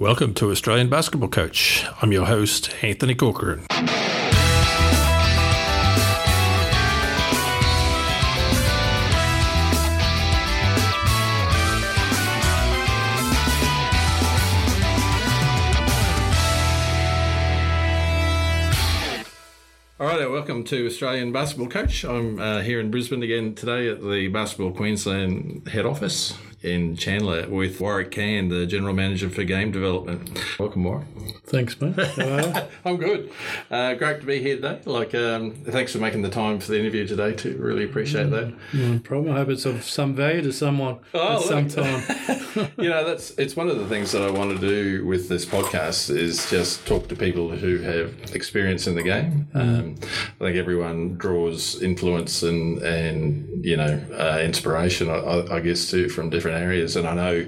Welcome to Australian Basketball Coach. I'm your host, Anthony Corcoran. All right, welcome to Australian Basketball Coach. I'm uh, here in Brisbane again today at the Basketball Queensland head office in Chandler with Warwick Cann, the General Manager for Game Development. Welcome, Warwick. Thanks, mate. I'm good. Uh, great to be here today. Like, um, thanks for making the time for the interview today. Too really appreciate that. No problem. I hope it's of some value to someone Oh, at some time. you know, that's it's one of the things that I want to do with this podcast is just talk to people who have experience in the game. Um, I think everyone draws influence and and you know uh, inspiration, I I guess, too from different areas. And I know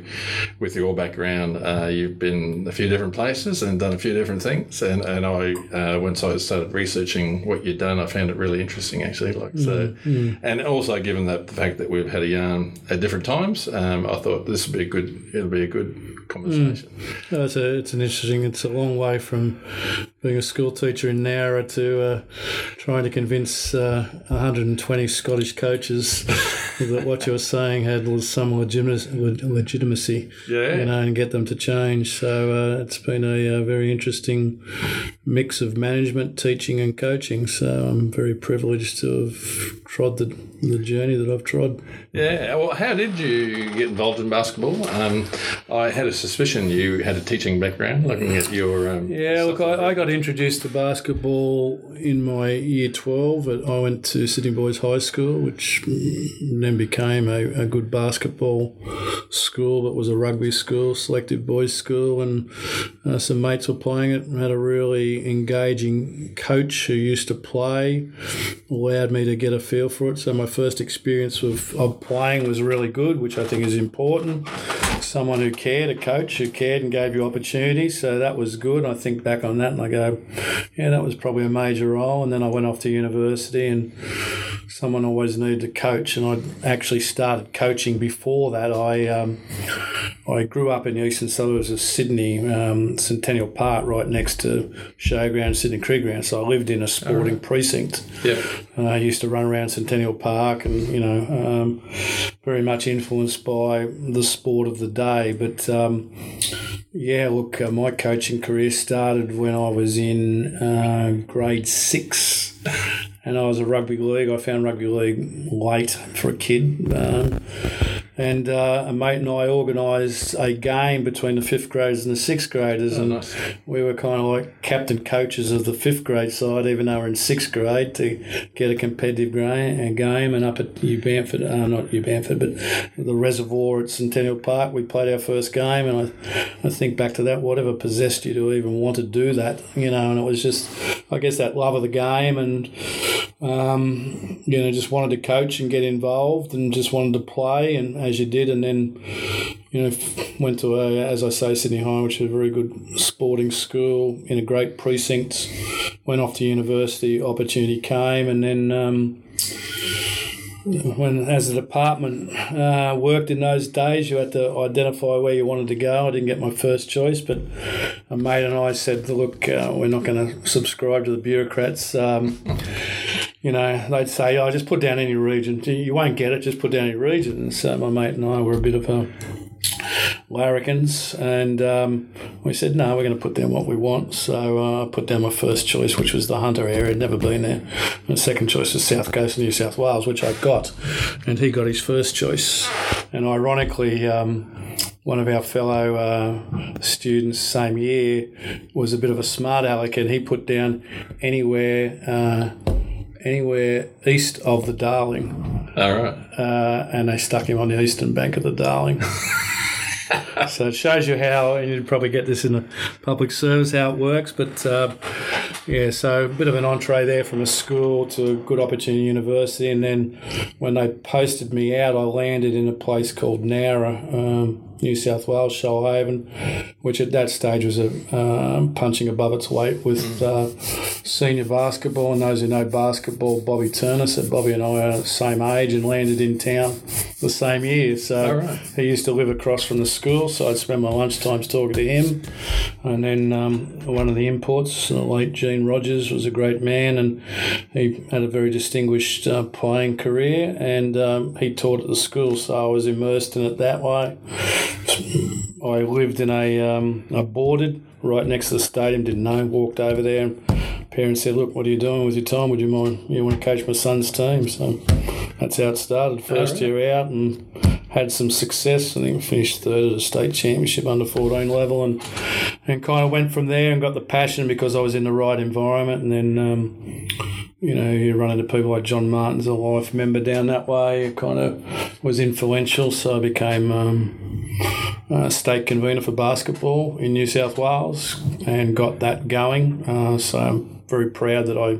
with your background, uh, you've been a few different places and done a few different things. And and I uh, once I started researching what you'd done, I found it really interesting actually. Like so, and also given that the fact that we've had a yarn at different times, um, I thought this would be a good. It'll be a good conversation. No, it's, a, it's an interesting, it's a long way from being a school teacher in Nowra to uh, trying to convince uh, 120 Scottish coaches that what you're saying had some legitimacy, legitimacy Yeah. you know, and get them to change. So uh, it's been a, uh very interesting mix of management, teaching, and coaching. So I'm very privileged to have trod the, the journey that I've trod. Yeah. Well, how did you get involved in basketball? Um, I had a suspicion you had a teaching background, looking at your. Um, Yeah, look. I, I got introduced to basketball in my year 12. At, I went to Sydney Boys High School, which then became a, a good basketball school, but was a rugby school, selective boys school. And uh, some mates were playing it. And had a really engaging coach who used to play, allowed me to get a feel for it. So my first experience of, of playing was really good, which I think is important someone who cared, a coach who cared and gave you opportunities. So that was good. I think back on that and I go, yeah, that was probably a major role. And then I went off to university and someone always needed to coach. And I actually started coaching before that. I um, I grew up in the eastern suburbs of Sydney, um, Centennial Park, right next to Showground, Sydney Cricket Ground. So I lived in a sporting precinct. Yeah. And I used to run around Centennial Park and, you know, um, very much influenced by the sport of the day. But um, yeah, look, uh, my coaching career started when I was in uh, grade six. And I was a rugby league. I found rugby league late for a kid. Um, and uh, a mate and I organised a game between the fifth graders and the sixth graders. and nice. we were kind of like captain coaches of the fifth grade side, even though we're in sixth grade, to get a competitive game. And up at New Bamford, uh, not New Bamford, but the reservoir at Centennial Park, we played our first game. And I, I think back to that, whatever possessed you to even want to do that, you know, and it was just, I guess, that love of the game and, um, you know, just wanted to coach and get involved and just wanted to play. And as you did, and then you know, went to a, as I say, Sydney High, which is a very good sporting school in a great precinct. Went off to university, opportunity came, and then um, when as a department uh, worked in those days, you had to identify where you wanted to go. I didn't get my first choice, but a mate and I said, "Look, uh, we're not going to subscribe to the bureaucrats." Um, you know, they'd say, "Oh, just put down any region. You won't get it. Just put down any region." And so my mate and I were a bit of a larrikins, and um, we said, "No, we're going to put down what we want." So uh, I put down my first choice, which was the Hunter area. Never been there. My second choice was South Coast New South Wales, which I got, and he got his first choice. And ironically. Um, one of our fellow uh, students, same year, was a bit of a smart aleck, and he put down anywhere, uh, anywhere east of the Darling All right. uh, and they stuck him on the eastern bank of the Darling. so it shows you how, and you'd probably get this in the public service how it works. But uh, yeah, so a bit of an entree there from a school to a good opportunity university, and then when they posted me out, I landed in a place called Nowra. Um, New South Wales, Shoalhaven, which at that stage was a um, punching above its weight with uh, senior basketball. And those who know basketball, Bobby Turner said Bobby and I are the same age and landed in town the same year. So right. he used to live across from the school, so I'd spend my lunchtimes talking to him. And then um, one of the imports, the late Gene Rogers, was a great man, and he had a very distinguished uh, playing career. And um, he taught at the school, so I was immersed in it that way. I lived in a, um, a boarded right next to the stadium. Didn't know. Walked over there, and parents said, "Look, what are you doing with your time? Would you mind? You want to coach my son's team?" So that's how it started. First right. year out, and had some success. I think finished third at a state championship under fourteen level, and and kind of went from there and got the passion because I was in the right environment, and then. Um, you know, you run into people like John Martin's a life member down that way. It kind of was influential, so I became um, state convener for basketball in New South Wales and got that going. Uh, so very proud that I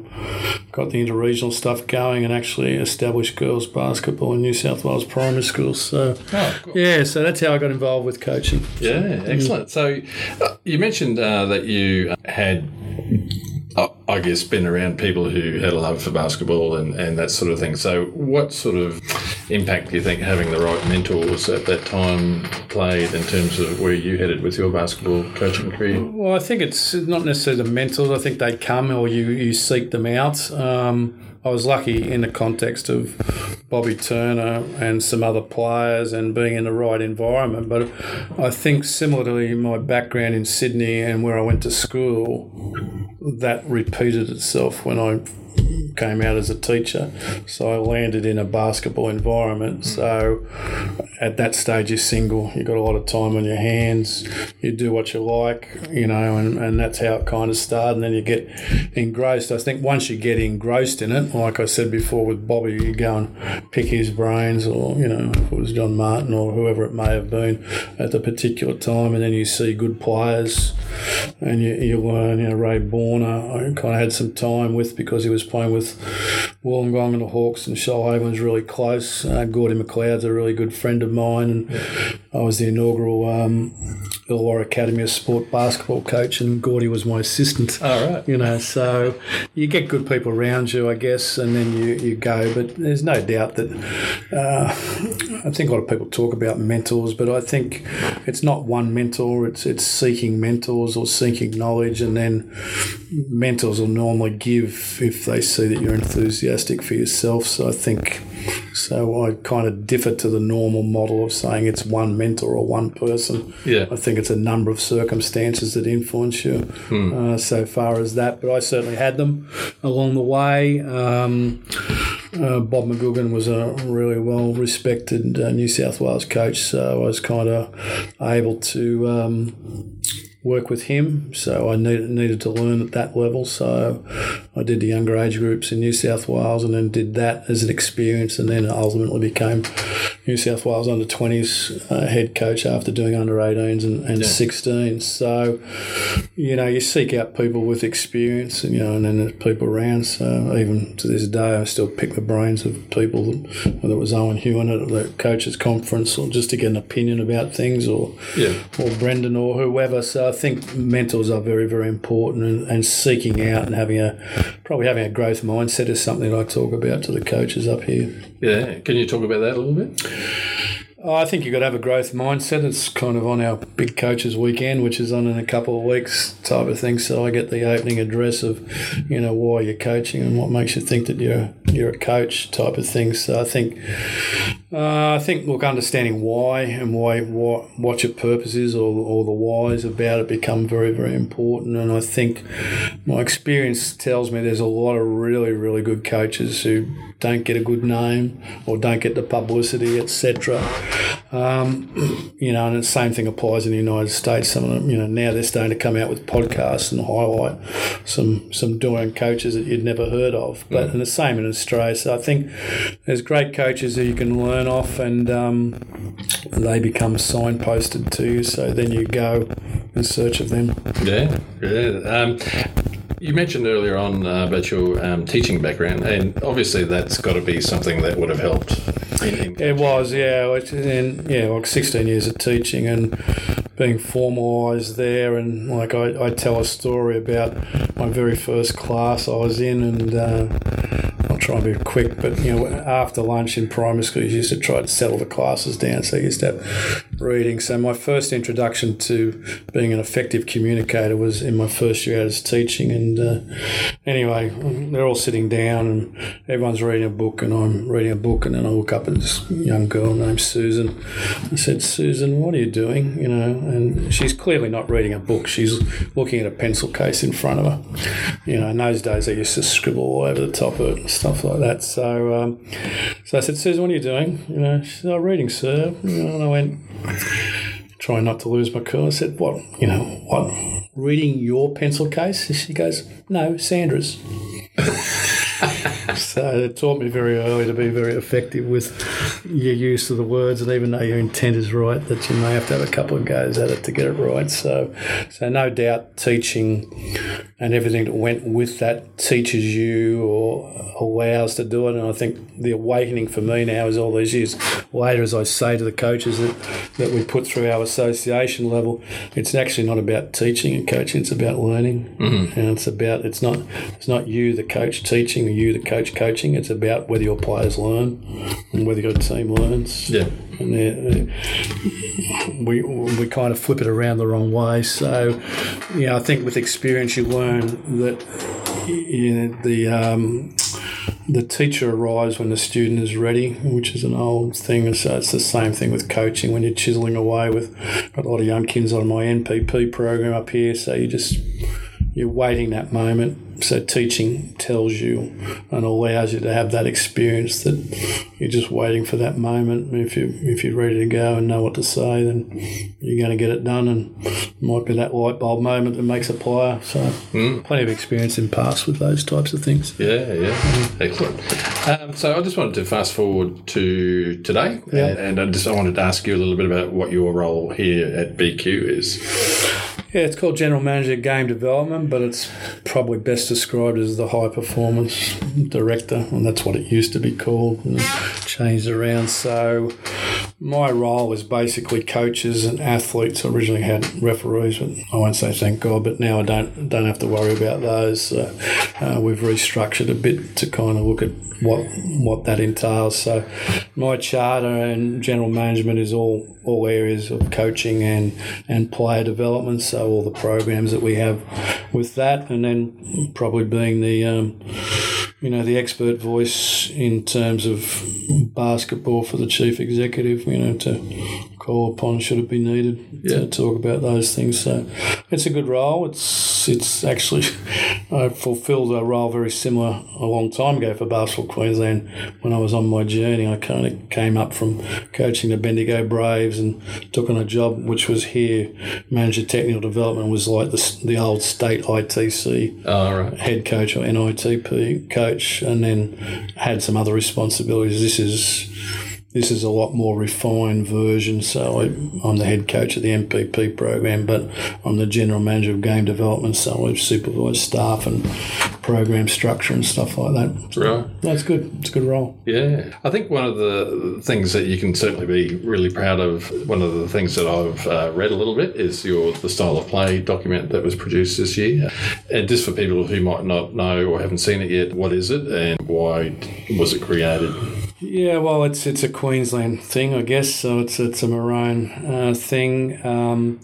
got the interregional stuff going and actually established girls basketball in New South Wales primary schools. So Oh, cool. yeah, so that's how I got involved with coaching. Yeah, excellent. So uh, you mentioned uh, that you had, I guess, been around people who had a love for basketball and, and that sort of thing. So what sort of impact do you think having the right mentors at that time played in terms of where you headed with your basketball coaching career? Well, I think it's not necessarily the mentors. I think they come or you, you seek them out. Um, I was lucky in the context of Bobby Turner and some other players and being in the right environment. But I think similarly, my background in Sydney and where I went to school, that repeated itself when I came out as a teacher. So I landed in a basketball environment. Hmm. So at that stage, you're single. You've got a lot of time on your hands. You do what you like, you know, and, and that's how it kind of started. And then you get engrossed. I think once you get engrossed in it, like I said before with Bobby, you go and pick his brains or, you know, if it was John Martin or whoever it may have been at the particular time. And then you see good players and you, you learn, you know, Ray Borner, I kind of had some time with because he was playing with was Wollongong and the Hawks and Shoalhaven was really close. Uh, Gordie McLeod's a really good friend of mine and I was the inaugural um, Illawarra Academy of Sport basketball coach and Gordie was my assistant. All right. You know, so you get good people around you, I guess, and then you, you go. But there's no doubt that uh, I think a lot of people talk about mentors, but I think it's not one mentor. It's it's seeking mentors or seeking knowledge, and then mentors will normally give if they see that you're enthusiastic for yourself. So I think so. I kind of differ to the normal model of saying it's one mentor or one person. Yeah. I think it's a number of circumstances that influence you uh, so far as that. But I certainly had them along the way. Um, uh, Bob McGugan was a really well respected uh, New South Wales coach, so I was kind of able to. Um, work with him, so I needed, needed to learn at that level. So I did the younger age groups in New South Wales and then did that as an experience, and then ultimately became New South Wales under 20s uh, head coach after doing under 18s and, and 16s. So, you know, you seek out people with experience, and you know, and then there's people around. So even to this day, I still pick the brains of people, whether it was Owen Hewen at the coaches' conference, or just to get an opinion about things, or Yeah. or Brendan or whoever. So I think mentors are very, very important and, and seeking out and having a probably having a growth mindset is something I talk about to the coaches up here. Yeah. Can you talk about that a little bit? Oh, I think you've got to have a growth mindset. It's kind of on our big coaches weekend, which is on in a couple of weeks type of thing. So I get the opening address of, you know, why you're coaching and what makes you think that you're you're a coach type of thing. So I think, uh, I think look, understanding why and why what what your purpose is or or the whys about it become very very important. And I think my experience tells me there's a lot of really really good coaches who don't get a good name or don't get the publicity, etc. Um, you know, and the same thing applies in the United States. Some of them, you know, now they're starting to come out with podcasts and highlight some some doing coaches that you'd never heard of. But and the same in Australia. So I think there's great coaches that you can learn off, and um, they become signposted to you. So then you go in search of them. Yeah, yeah. Um, you mentioned earlier on uh, about your um, teaching background, and obviously that's got to be something that would have helped In, It was, yeah. Which, and yeah, like 16 years of teaching and being formalised there. And like I, I tell a story about my very first class I was in, and uh, try and be quick, but you know, after lunch in primary school, you used to try to settle the classes down. So you used to have reading. So my first introduction to being an effective communicator was in my first year out as teaching. And uh, anyway, they're all sitting down and everyone's reading a book, and I'm reading a book, and then I look up at this young girl named Susan. I said, Susan, what are you doing? You know, and she's clearly not reading a book. She's looking at a pencil case in front of her. You know, in those days they used to scribble all over the top of it and stuff like that. So, um, so I said, Susan, what are you doing? You know, she said, I'm reading, sir. You know, and I went, trying not to lose my cool. I said, what? You know, what? Reading your pencil case? She goes, no, Sandra's. so it taught me very early to be very effective with your use of the words, and even though your intent is right, that you may have to have a couple of goes at it to get it right. So, so no doubt, teaching and everything that went with that teaches you or allows to do it. And I think the awakening for me now is all these years later, as I say to the coaches that, that we put through our association level, it's actually not about teaching and coaching; it's about learning, mm-hmm. and it's about it's not it's not you the coach teaching you the coach coaching. It's about whether your players learn and whether your team learns. Yeah. And they're- we we kind of flip it around the wrong way. So, you know, I think with experience you learn that you know, the um, the teacher arrives when the student is ready, which is an old thing. And so it's the same thing with coaching when you're chiseling away with got a lot of young kids on my NPP program up here. So you just you're waiting that moment. So teaching tells you and allows you to have that experience that you're just waiting for that moment. If you if you're ready to go and know what to say, then you're going to get it done. And it might be that light bulb moment that makes a player. So plenty of experience in past with those types of things. Yeah, yeah, excellent. Um, so I just wanted to fast forward to today, Yeah. and, and I just I wanted to ask you a little bit about what your role here at BQ is. Yeah, it's called General Manager Game Development, but it's probably best described as the High Performance Director, and that's what it used to be called, and changed around. So, my role is basically coaches and athletes. I originally had referees, but I won't say thank God. But now I don't don't have to worry about those. Uh, uh, we've restructured a bit to kind of look at what what that entails. So, my charter and general management is all all areas of coaching and and player development. So all the programs that we have with that, and then probably being the um, you know the expert voice in terms of basketball for the chief executive. You know to call upon should it be needed Yeah. to talk about those things. So it's a good role. It's it's actually I fulfilled a role very similar a long time ago for Basketball Queensland when I was on my journey. I kind of came up from coaching the Bendigo Braves and took on a job which was here, manager technical development was like the, the old state ITC All ah, right. head coach or NITP coach, and then had some other responsibilities. This is this is a lot more refined version. So I, I'm the head coach of the NPP program, but I'm the general manager of game development. So I supervise staff and program structure and stuff like that. Right. That's good. It's a good role. Yeah, I think one of the things that you can certainly be really proud of. One of the things that I've uh, read a little bit is your the style of play document that was produced this year. And just for people who might not know or haven't seen it yet, what is it and why was it created? Yeah, well, it's it's a Queensland thing, I guess. So it's it's a Maroon uh, thing. Um,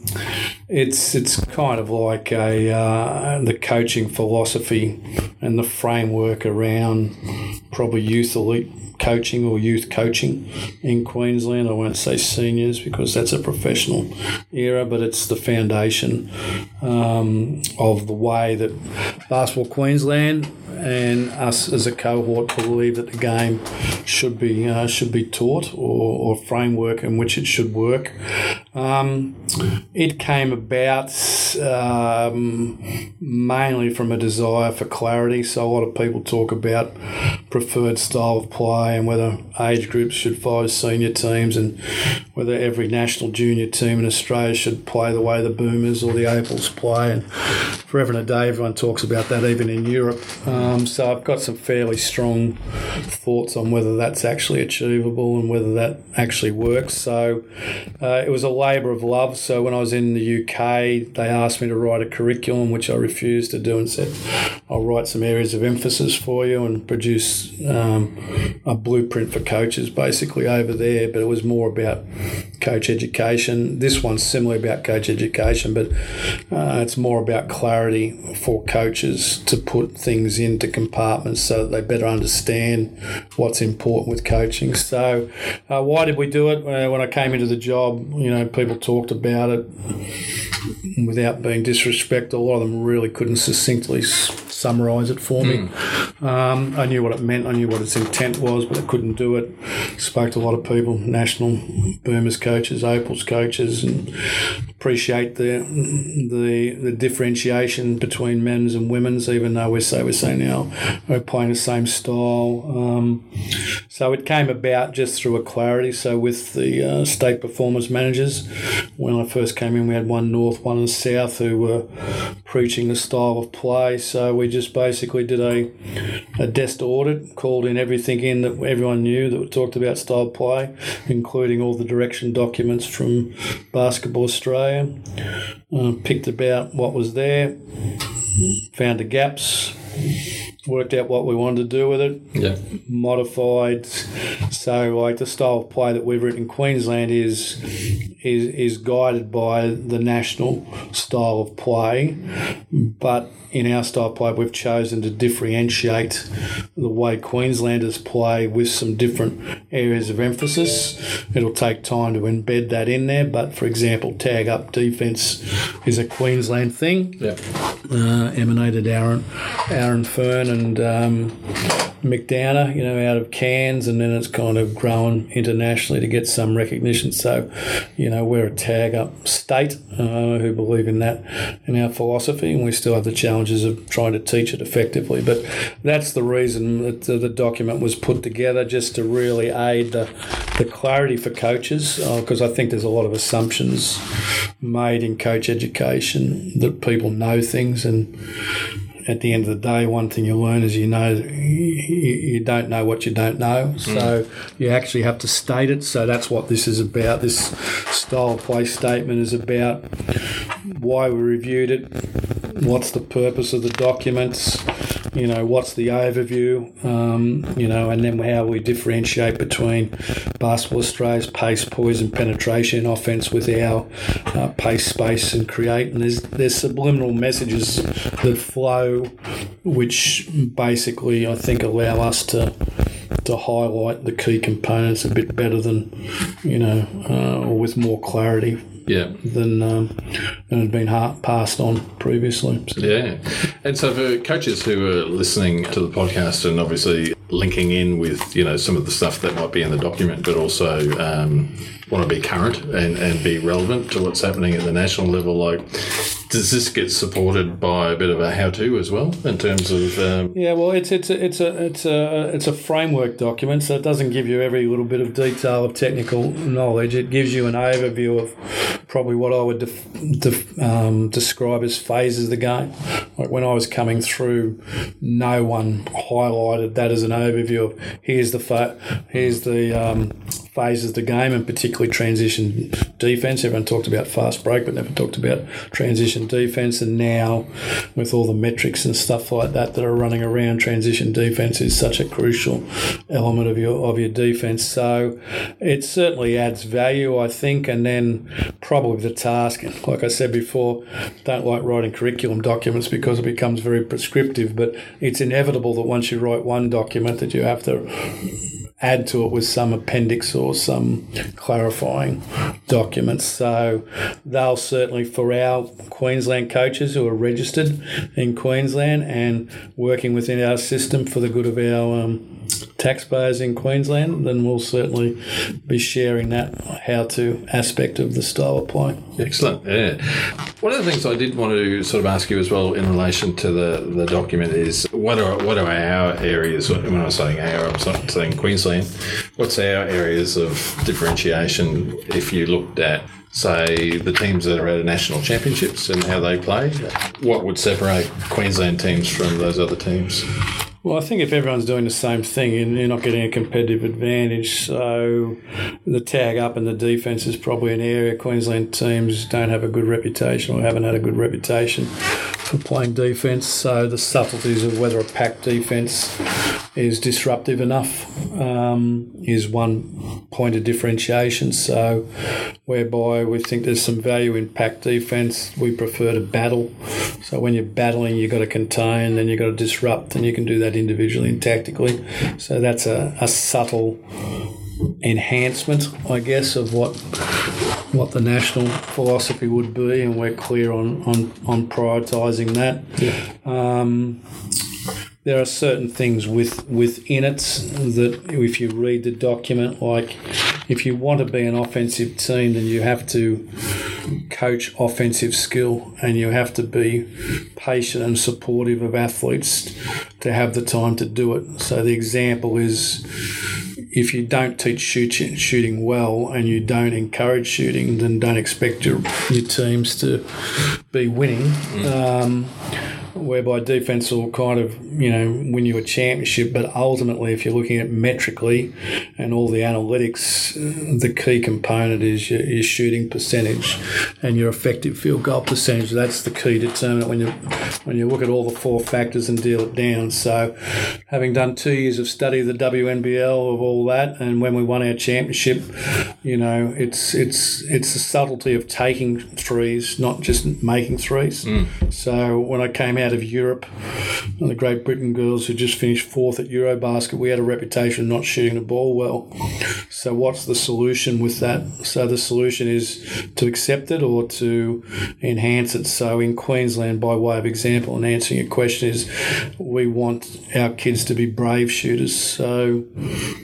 it's it's kind of like a uh, the coaching philosophy and the framework around probably youth elite coaching or youth coaching in Queensland. I won't say seniors because that's a professional era, but it's the foundation um, of the way that Basketball Queensland and us as a cohort believe that the game should be uh, should be taught or, or framework in which it should work. Um, it came about um, mainly from a desire for clarity. So a lot of people talk about preferred style of play and whether age groups should follow senior teams and whether every national junior team in Australia should play the way the Boomers or the Opals play. And forever and a day, everyone talks about that, even in Europe. Um, so I've got some fairly strong thoughts on whether that's actually achievable and whether that actually works. So uh, it was a labour of love. So when I was in the UK, they asked me to write a curriculum, which I refused to do and said, I'll write some areas of emphasis for you and produce um, a blueprint for coaches basically over there. But it was more about coach education. This one's similar about coach education, but uh, it's more about clarity for coaches to put things into compartments so that they better understand what's important with coaching. So, uh, why did we do it? Uh, when I came into the job, you know, people talked about it without being disrespectful. A lot of them really couldn't succinctly summarise it for me. Mm. Um, I knew what it meant, I knew what its intent was, but I couldn't do it. Spoke to a lot of people, national Boomers coaches, Opals coaches, and appreciate the the the differentiation between men's and women's, even though we say we're saying now we're playing the same style. Um, so it came about just through a clarity. So with the uh, state performance managers, when I first came in, we had one north, one in south who were preaching the style of play. So we just basically did a a desk audit, called in everything in that everyone knew that talked about style play, including all the direction documents from Basketball Australia. Uh, picked about what was there, found the gaps, worked out what we wanted to do with it. Yeah. Modified. So like the style of play that we've written in Queensland is is is guided by the national style of play, but in our style play, we've chosen to differentiate the way Queenslanders play with some different areas of emphasis. It'll take time to embed that in there, but for example, tag up defence is a Queensland thing. Yeah. Uh, emanated Aaron, Aaron Fearne and um, Mick Downer, you know, out of Cairns, and then it's kind of grown internationally to get some recognition. So, you know, we're a tag up state uh, who believe in that in our philosophy, and we still have the challenges of trying to teach it effectively. But that's the reason that the document was put together, just to really aid the, the clarity for coaches, because uh, I think there's a lot of assumptions made in coach education that people know things and at the end of the day, one thing you learn is you know you, don't know what you don't know. Hmm. So mm. you actually have to state it. So that's what this is about. This style of play statement is about why we reviewed it, what's the purpose of the documents, you know, what's the overview, um, you know, and then how we differentiate between Basketball Australia's pace, poise, and penetration offense with our uh, pace, space, and create. And there's there's subliminal messages that flow, which basically I think allow us to to highlight the key components a bit better than, you know, uh, or with more clarity yeah. than um, than had been passed on previously. So. Yeah, and so for coaches who are listening to the podcast and obviously linking in with you know some of the stuff that might be in the document, but also um, want to be current and, and be relevant to what's happening at the national level, like does this get supported by a bit of a how-to as well in terms of? Um... yeah, well, it's it's a, it's a it's a it's a framework document, so it doesn't give you every little bit of detail of technical knowledge. It gives you an overview of probably what I would def, def, um, describe as phases of the game. Like when I was coming through, no one highlighted that as an overview of here's the fa- here's the um, phases of the game, and particularly transition defense. Everyone talked about fast break, but never talked about transition defense. And now, with all the metrics and stuff like that that are running around, transition defense is such a crucial element of your of your defense. So it certainly adds value, I think. And then probably the task, like I said before, don't like writing curriculum documents because it becomes very prescriptive. But it's inevitable that once you write one document, that you have to add to it with some appendix or some clarifying documents. So they'll certainly, for our Queensland coaches who are registered in Queensland and working within our system for the good of our um, taxpayers in Queensland, then we'll certainly be sharing that how to aspect of the style of play. Excellent. Yeah. One of the things I did want to sort of ask you as well in relation to the, the document is what are what are our areas? When I'm saying our, I'm saying Queensland. What's our areas of differentiation if you looked at say the teams that are at national championships and how they play? What would separate Queensland teams from those other teams? Well, I think if everyone's doing the same thing, you're not getting a competitive advantage. So the tag up and the defence is probably an area Queensland teams don't have a good reputation or haven't had a good reputation for playing defence. So the subtleties of whether a pack defence is disruptive enough um, is one point of differentiation. So, whereby we think there's some value in pack defence, we prefer to battle. So, when you're battling, you've got to contain, then you've got to disrupt, and you can do that individually and tactically. So, that's a, a subtle enhancement, I guess, of what what the national philosophy would be, and we're clear on on, on prioritising that. Yeah. Um, there are certain things with within it that if you read the document, like if you want to be an offensive team, then you have to coach offensive skill and you have to be patient and supportive of athletes to have the time to do it. So the example is if you don't teach shooting, shooting well and you don't encourage shooting, then don't expect your, your teams to be winning. Mm. Um, whereby defence will kind of, you know, win you a championship. But ultimately, if you're looking at metrically and all the analytics, the key component is your, your shooting percentage and your effective field goal percentage. That's the key determinant when you when you look at all the four factors and deal it down. So, having done two years of study of the WNBL of all that, and when we won our championship, you know, it's it's it's the subtlety of taking threes, not just making threes. Mm. So when I came out of Europe, the Great Britain girls who just finished fourth at Eurobasket, we had a reputation of not shooting the ball well. So what's the solution with that? So the solution is to accept it or to enhance it. So in Queensland, by way of example, and answering your question is, we want our kids to be brave shooters. So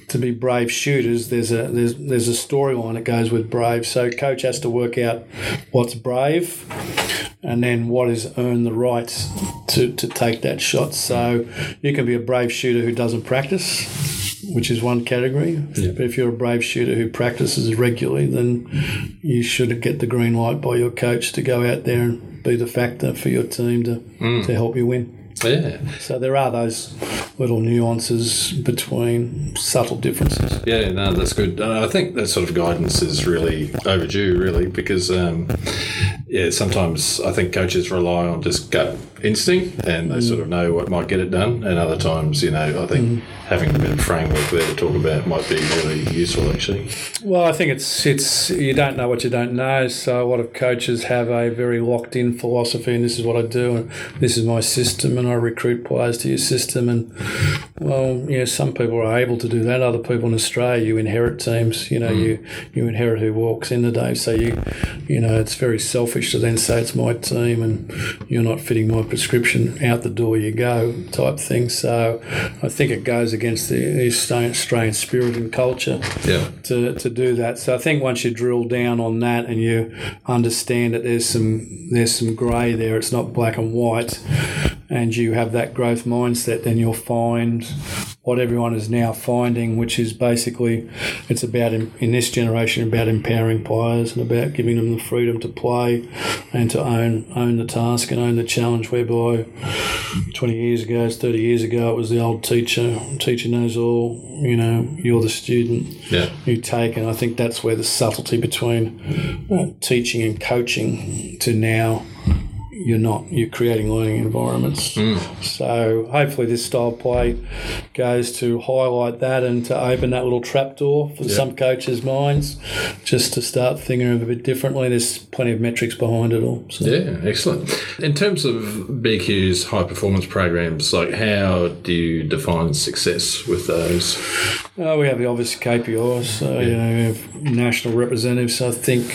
to be brave shooters, there's a there's there's a storyline that goes with brave. So coach has to work out what's brave and then what is earn the rights to, to take that shot. So you can be a brave shooter who doesn't practice, which is one category. Yeah. But if you're a brave shooter who practices regularly, then you should get the green light by your coach to go out there and be the factor for your team to, mm. to help you win. Yeah. So there are those little nuances between subtle differences. Yeah, no, that's good. I think that sort of guidance is really overdue, really, because um, yeah, sometimes I think coaches rely on just gut instinct and they mm. sort of know what might get it done, and other times, you know, I think. Mm having a bit of framework there to talk about might be really useful actually. Well, I think it's it's you don't know what you don't know. So a lot of coaches have a very locked in philosophy, and this is what I do, and this is my system, and I recruit players to your system. And well, you know, some people are able to do that. Other people in Australia, you inherit teams. You know, mm. you you inherit who walks in the day. So you you know, it's very selfish to then say it's my team, and you're not fitting my prescription. Out the door you go, type thing. So I think it goes against the Australian spirit and culture yeah. to, to do that. So I think once you drill down on that and you understand that there's some there's some grey there, it's not black and white, and you have that growth mindset, then you'll find what everyone is now finding, which is basically it's about in this generation about empowering players and about giving them the freedom to play and to own own the task and own the challenge. Whereby 20 years ago, 30 years ago, it was the old teacher. Teacher knows all. You know, you're the student. Yeah. You take, and I think that's where the subtlety between uh, teaching and coaching to now you're not you're creating learning environments. Mm. So hopefully this style of play goes to highlight that and to open that little trapdoor for yeah. some coaches' minds, just to start thinking of it a bit differently. There's plenty of metrics behind it all. So. Yeah, excellent. In terms of BQ's high performance programs, like how do you define success with those? Uh, we have the obvious KPIs. So, yeah. you know, we have national representatives. I think.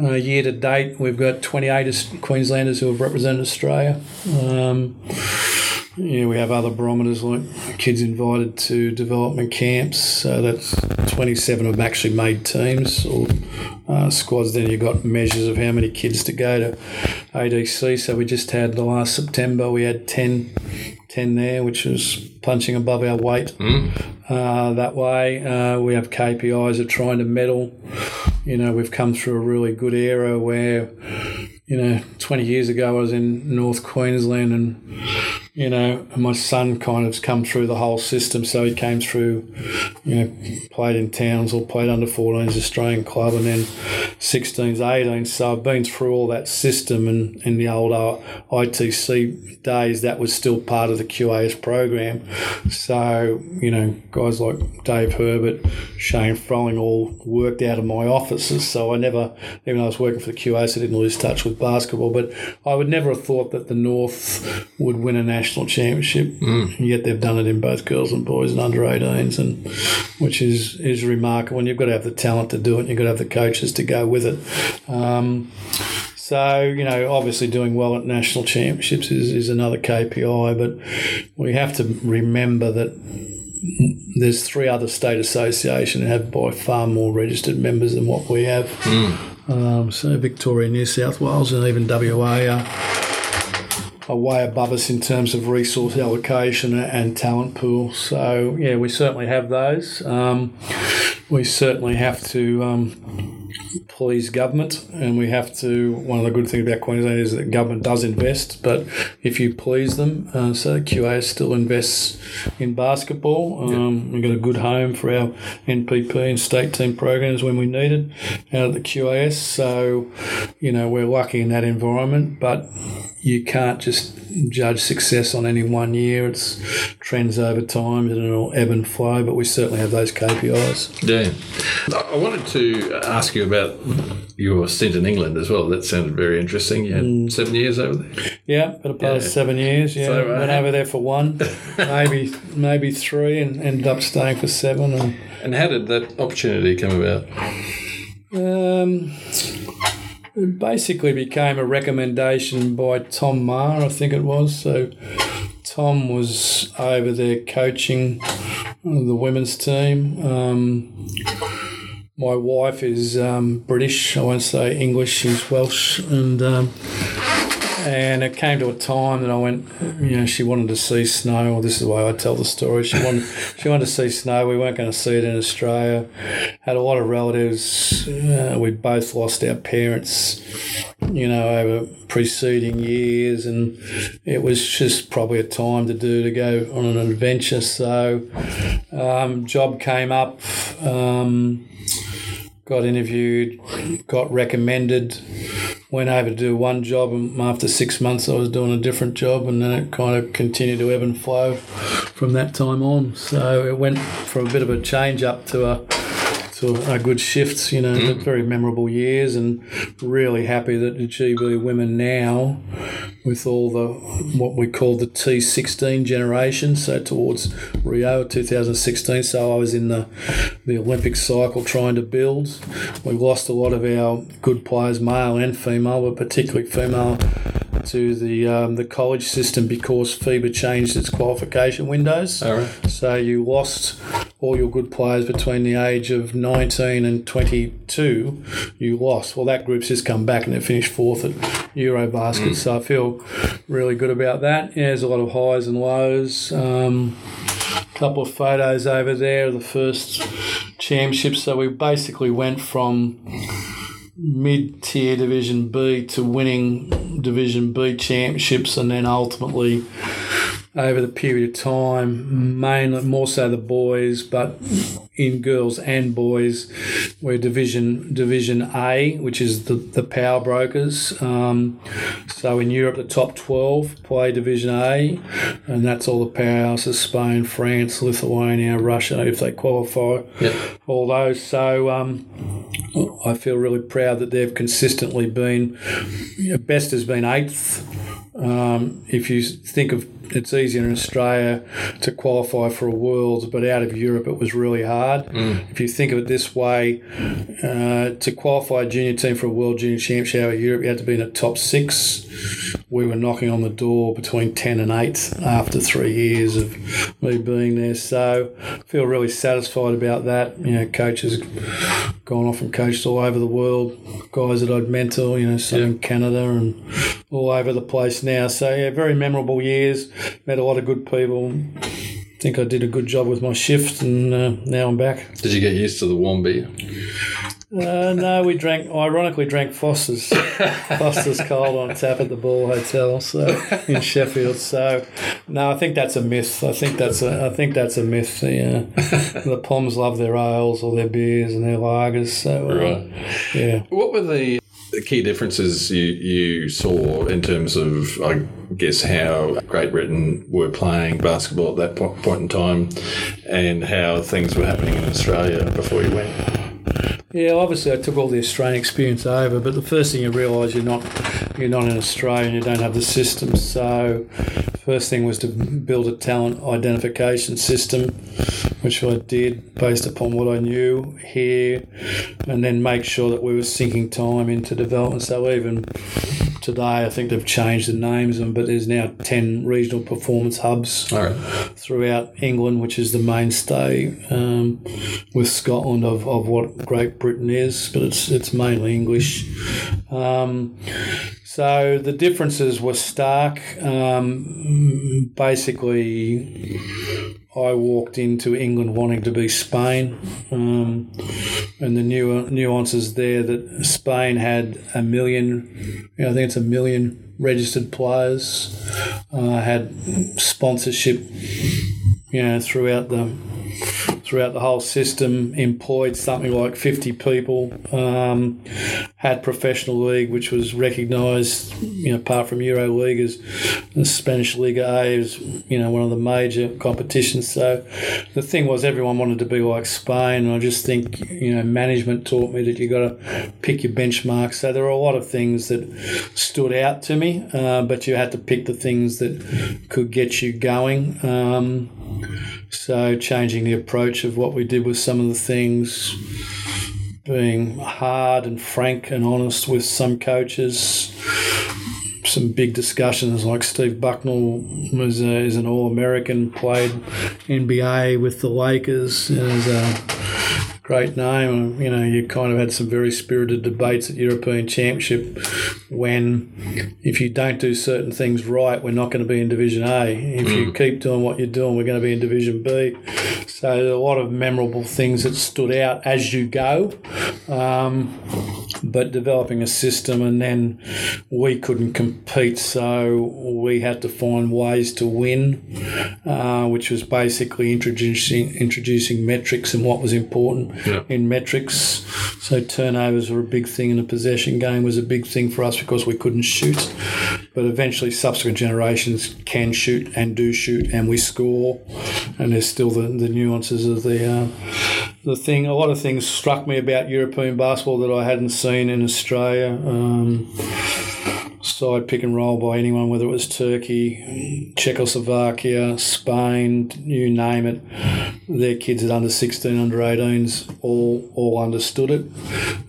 Uh, year to date, we've got 28 Queenslanders who have represented Australia. Um, yeah, we have other barometers like kids invited to development camps. So that's 27 of them actually made teams or uh, squads. Then you've got measures of how many kids to go to ADC. So we just had the last September, we had 10, 10 there, which was punching above our weight uh, that way. Uh, we have KPIs of trying to medal. You know, we've come through a really good era where, you know, 20 years ago I was in North Queensland and you know, my son kind of come through the whole system. So he came through, you know, played in Townsville, played under 14s Australian club, and then 16s, 18s. So I've been through all that system, and in the old uh, ITC days, that was still part of the QAS program. So you know, guys like Dave Herbert, Shane Froling, all worked out of my offices. So I never, even though I was working for the QAS, I didn't lose touch with basketball. But I would never have thought that the North would win a national national championship. Mm. Yet they've done it in both girls and boys and under 18s, and which is is remarkable. And you've got to have the talent to do it. And You've got to have the coaches to go with it. Um, so, you know, obviously doing well at national championships is, is another KPI, but we have to remember that there's three other state associations that have by far more registered members than what we have. Mm. Um, so Victoria, New South Wales, and even WA are are way above us in terms of resource allocation and talent pool. So yeah, we certainly have those. Um, we certainly have to um, please government, and we have to. One of the good things about Queensland is that government does invest, but if you please them, uh, so QA still invests in basketball. Um, We've got a good home for our NPP and state team programs when we need it out of the QAS. So, you know, we're lucky in that environment, but you can't just judge success on any one year. It's trends over time and it'll ebb and flow, but we certainly have those KPIs. Yeah. I wanted to ask you about your stint in England as well. That sounded very interesting. You had mm. seven years over there. Yeah, but a past yeah. seven years. Yeah, so, uh, went over there for one, maybe maybe three, and ended up staying for seven. And, and how did that opportunity come about? Um, it basically became a recommendation by Tom Maher, I think it was. So Tom was over there coaching the women's team. Um, my wife is um, British. I won't say English. She's Welsh, and um, and it came to a time that I went. You know, she wanted to see snow. Well, this is the way I tell the story. She wanted she wanted to see snow. We weren't going to see it in Australia. Had a lot of relatives. Uh, we both lost our parents. You know, over preceding years, and it was just probably a time to do to go on an adventure. So, um, job came up. Um, got interviewed, got recommended, went over to do one job, and after six months, I was doing a different job, and then it kind of continued to ebb and flow from that time on. So it went from a bit of a change up to a to a good shift, you know, mm. very memorable years, and really happy that the GB women now, with all the what we call the T16 generation, so towards Rio 2016. So I was in the the Olympic cycle trying to build. We lost a lot of our good players, male and female, but particularly female to the um, the college system because FIBA changed its qualification windows. All right. So you lost all your good players between the age of 19 and 22. You lost. Well, that group's just come back and they finished fourth at Eurobasket. Mm. So I feel really good about that. Yeah, there's a lot of highs and lows. Um, couple of photos over there of the first championship. So we basically went from mid tier Division B to winning Division B championships, and then ultimately over the period of time, mainly more so the boys, but in girls and boys, we're Division Division A, which is the, the power brokers. Um, so in Europe, the top 12 play Division A, and that's all the powerhouses Spain, France, Lithuania, Russia, if they qualify, yep. all those. So um, I feel really proud that they've consistently been, best has been eighth um, if you think of it's easier in Australia to qualify for a Worlds, but out of Europe it was really hard. Mm. If you think of it this way, uh, to qualify a junior team for a World Junior Championship out of Europe, you had to be in the top six. We were knocking on the door between 10 and 8 after three years of me being there. So I feel really satisfied about that. You know, coaches gone off and coached all over the world, guys that I'd mentor, you know, some in Canada and all over the place now. So, yeah, very memorable years. Met a lot of good people. Think I did a good job with my shift, and uh, now I'm back. Did you get used to the warm beer? Uh, no, we drank. Ironically, drank Foster's. Foster's cold on tap at the Ball Hotel, so in Sheffield. So, no, I think that's a myth. I think that's a. I think that's a myth. The, uh, the Poms love their ales or their beers and their lagers. So, uh, Right. yeah. What were the key differences you, you saw in terms of, I guess, how Great Britain were playing basketball at that po- point in time and how things were happening in Australia before you went? Yeah, obviously I took all the Australian experience over, but the first thing you realise you're not you're not in Australia and you don't have the system. So first thing was to build a talent identification system, which I did based upon what I knew here, and then make sure that we were sinking time into development. So even today, I think they've changed the names but there's now ten regional performance hubs right. throughout England, which is the mainstay um, with Scotland of, of what Great Britain is, but it's it's mainly English. Um, so the differences were stark. Um, basically, I walked into England wanting to be Spain, um, and the new nuances there that Spain had a million, you know, I think it's a million registered players, uh, had sponsorship, you know, throughout the throughout the whole system, employed something like 50 people, um, had professional league, which was recognised, you know, apart from Euro League, as the Spanish Liga A is, you know, one of the major competitions. So the thing was, everyone wanted to be like Spain, and I just think, you know, management taught me that you got to pick your benchmarks. So there were a lot of things that stood out to me, uh, but you had to pick the things that could get you going. Um, so changing the approach of what we did with some of the things, being hard and frank and honest with some coaches. Some big discussions like Steve Bucknall was is an All American, played NBA with the Lakers, is a great name. You know, you kind of had some very spirited debates at European Championship when if you don't do certain things right, we're not going to be in Division A. If you keep doing what you're doing, we're going to be in Division B. So a lot of memorable things that stood out as you go. Um, but developing a system and then we couldn't compete so we had to find ways to win uh, which was basically introducing introducing metrics and what was important Yeah. in metrics. So turnovers were a big thing and the possession game was a big thing for us because we couldn't shoot. But eventually subsequent generations can shoot and do shoot and we score. And there's still the, the nuances of the uh, the thing a lot of things struck me about European basketball that I hadn't seen in Australia. Um, side pick and roll by anyone whether it was Turkey Czechoslovakia Spain you name it their kids at under 16 under 18s all all understood it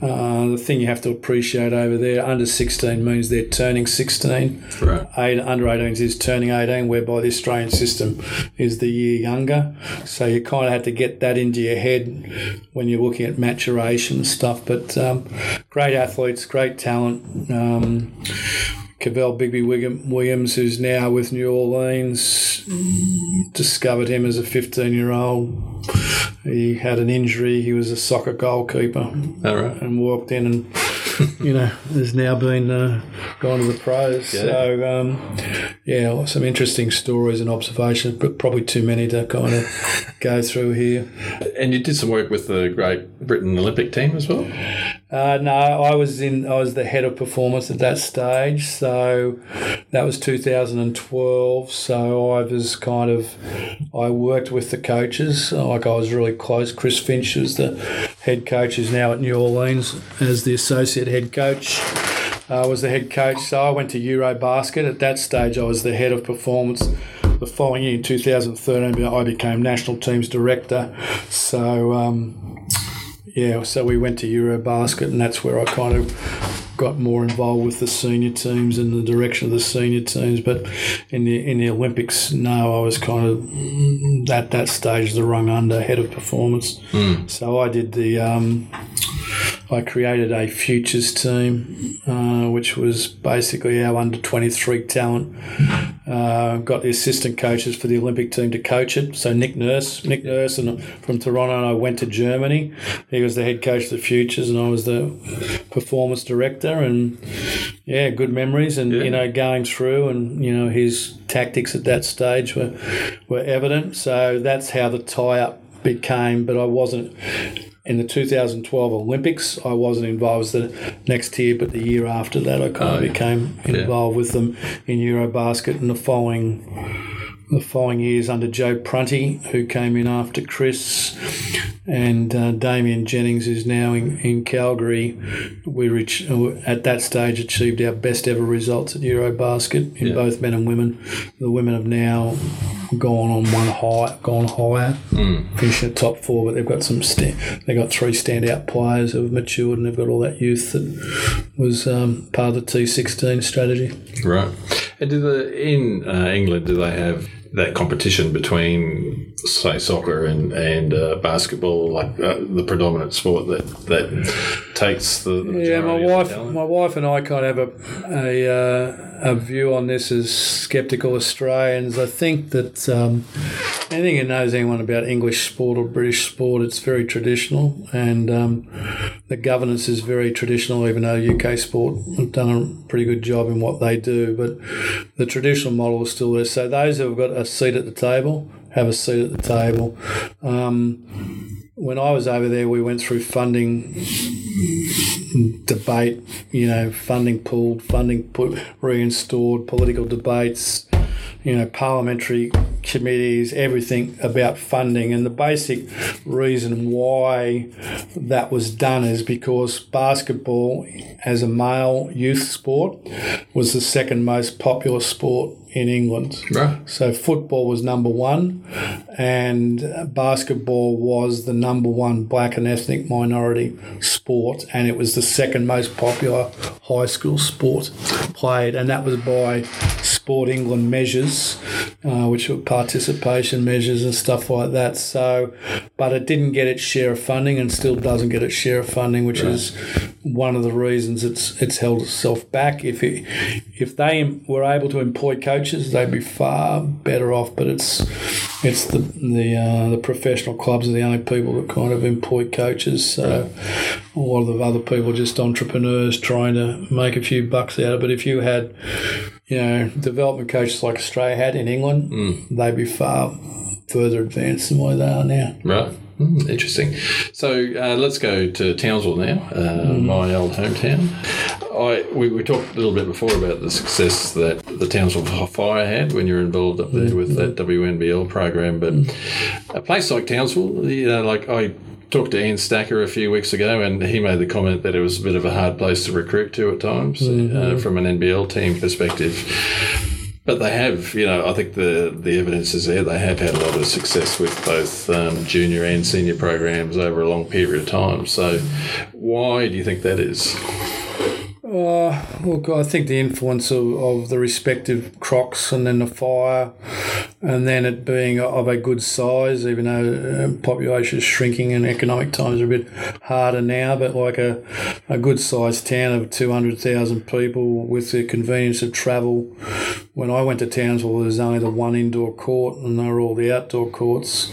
uh, the thing you have to appreciate over there under 16 means they're turning 16 Right. eight, under 18s is turning 18, whereby the Australian system is the year younger. So you kind of have to get that into your head when you're looking at maturation and stuff. But um, great athletes, great talent. Um, Kavell Bigby Williams, who's now with New Orleans, discovered him as a 15 year old. He had an injury. He was a soccer goalkeeper All right. and walked in and you know has now been uh, gone to the pros. Yeah. So um, yeah, some interesting stories and observations, but probably too many to kind of go through here. And you did some work with the Great Britain Olympic team as well? Uh, no, I was in. I was the head of performance at that stage, so that was 2012. So I was kind of, I worked with the coaches. Like I was really close. Chris Finch was the head coach, who's now at New Orleans as the associate head coach. I was the head coach. So I went to Eurobasket. At that stage, I was the head of performance. The following year, in 2013, I became national teams director. So, um, yeah, so we went to Eurobasket, and that's where I kind of got more involved with the senior teams and the direction of the senior teams. But in the in the Olympics, no, I was kind of at that stage the rung under head of performance. Mm. So I did the. Um, I created a futures team, uh, which was basically our under 23 talent. Uh, got the assistant coaches for the Olympic team to coach it. So Nick Nurse, Nick Nurse, and from Toronto, and I went to Germany. He was the head coach of the futures, and I was the performance director. And yeah, good memories, and Yeah. you know, going through, and you know, his tactics at that stage were were evident. So that's how the tie up became. But I wasn't in the 2012 Olympics, I wasn't involved the next year, but the year after that, I kind Oh, of yeah. became involved with them in Eurobasket. And the following, the following years under Joe Prunty, who came in after Chris, and uh, Damien Jennings, is now in, in Calgary, we reach, at that stage achieved our best ever results at Eurobasket in Yeah. both men and women. The women have now gone on one high, gone higher finishing the top four, but they've got some sta- they've got three standout players who have matured and they've got all that youth that was um, part of the T sixteen strategy. Right. And do the in uh, England do they have that competition between say soccer and and uh, basketball, like uh, the predominant sport that that takes the, the Yeah, my wife, my wife and I kind of have a a, uh, a view on this as sceptical Australians. I think that um, anything who knows anyone about English sport or British sport, it's very traditional, and um, the governance is very traditional. Even though UK sport have done a pretty good job in what they do, but the traditional model is still there. So those who have got a seat at the table have a seat at the table. Um, when I was over there, we went through funding debate, you know, funding pulled, funding put reinstored, political debates, you know, parliamentary committees, everything about funding. And the basic reason why that was done is because basketball, as a male youth sport, was the second most popular sport in England. Right. So football was number one, and basketball was the number one black and ethnic minority sport, and it was the second most popular high school sport played, and that was by Sport England measures, uh, which were participation measures and stuff like that. So, but it didn't get its share of funding, and still doesn't get its share of funding, which is one of the reasons it's it's held itself back. If it, if they were able to employ coaches, they'd be far better off. But it's it's the the uh, the professional clubs are the only people that kind of employ coaches. So a lot of the other people just entrepreneurs trying to make a few bucks out of it. But if you had you know development coaches like Australia had in England, they'd be far further advanced than where they are now. Right. Mm, interesting. So uh, let's go to Townsville now, uh, my old hometown. I we, we talked a little bit before about the success that the Townsville Fire had when you were involved up there with that WNBL program, but a place like Townsville, you know, like I talked to Ian Stacker a few weeks ago, and he made the comment that it was a bit of a hard place to recruit to at times uh, from an NBL team perspective. But they have, you know, I think the, the evidence is there. They have had a lot of success with both um, junior and senior programs over a long period of time. So, why do you think that is? Uh, look, I think the influence of, of the respective crocs and then the fire, and then it being of a good size, even though uh, population is shrinking and economic times are a bit harder now, but like a, a good sized town of 200,000 people with the convenience of travel. When I went to Townsville, there was only the one indoor court and they were all the outdoor courts.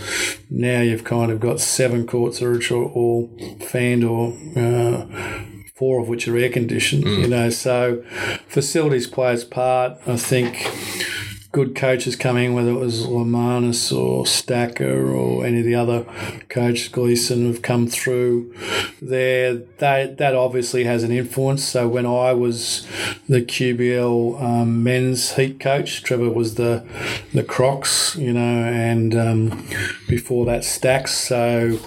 Now you've kind of got seven courts which are all fanned or uh, four of which are air conditioned. Mm. You know, so facilities play its part. I think good coaches coming, whether it was Lamanis or Stacker or any of the other coaches, Gleeson, have come through. there, that that obviously has an influence. So when I was the QBL um, men's heat coach, Trevor was the the Crocs, you know, and um, before that Stacks. So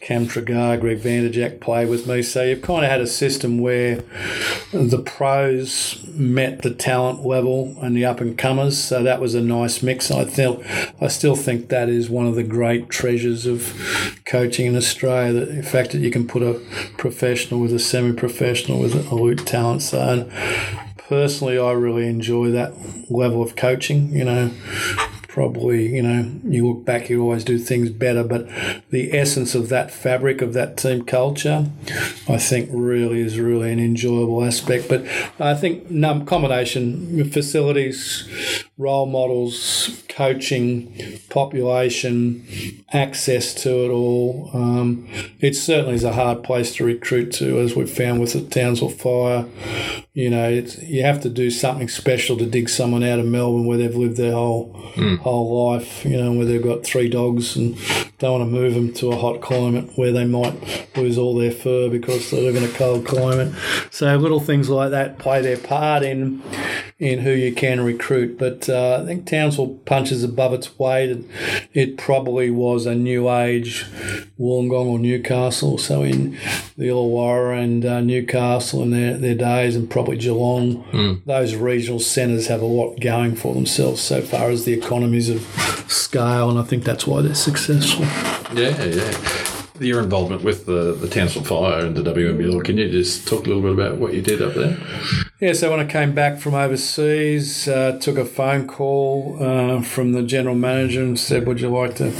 Cam Tragardh, Greg Vanderjagt played with me. So you've kind of had a system where the pros met the talent level and the up and comers. So that was a nice mix. I feel I still think that is one of the great treasures of coaching in Australia. That the fact that you can put a professional with a semi-professional with an elite talent. And personally, I really enjoy that level of coaching. You know, probably, you know, you look back, you always do things better, but the essence of that fabric of that team culture, I think really is really an enjoyable aspect. But I think num- combination facilities, role models, coaching, population, access to it all. Um, it certainly is a hard place to recruit to, as we've found with the Townsville Fire. You know, it's, you have to do something special to dig someone out of Melbourne where they've lived their whole mm. Whole life. You know, where they've got three dogs and don't want to move them to a hot climate where they might lose all their fur because they live in a cold climate. So little things like that play their part in in who you can recruit. But uh, I think Townsville punches above its weight. It probably was a new age Wollongong or Newcastle. So in the Illawarra and uh, Newcastle in their, their days, and probably Geelong, mm. those regional centres have a lot going for themselves so far as the economies of scale, and I think that's why they're successful. Yeah, yeah your involvement with the, the Townsville Fire and the WNBL. Can you just talk a little bit about what you did up there? Yeah, so when I came back from overseas, uh, took a phone call uh, from the general manager and said, "Would you like to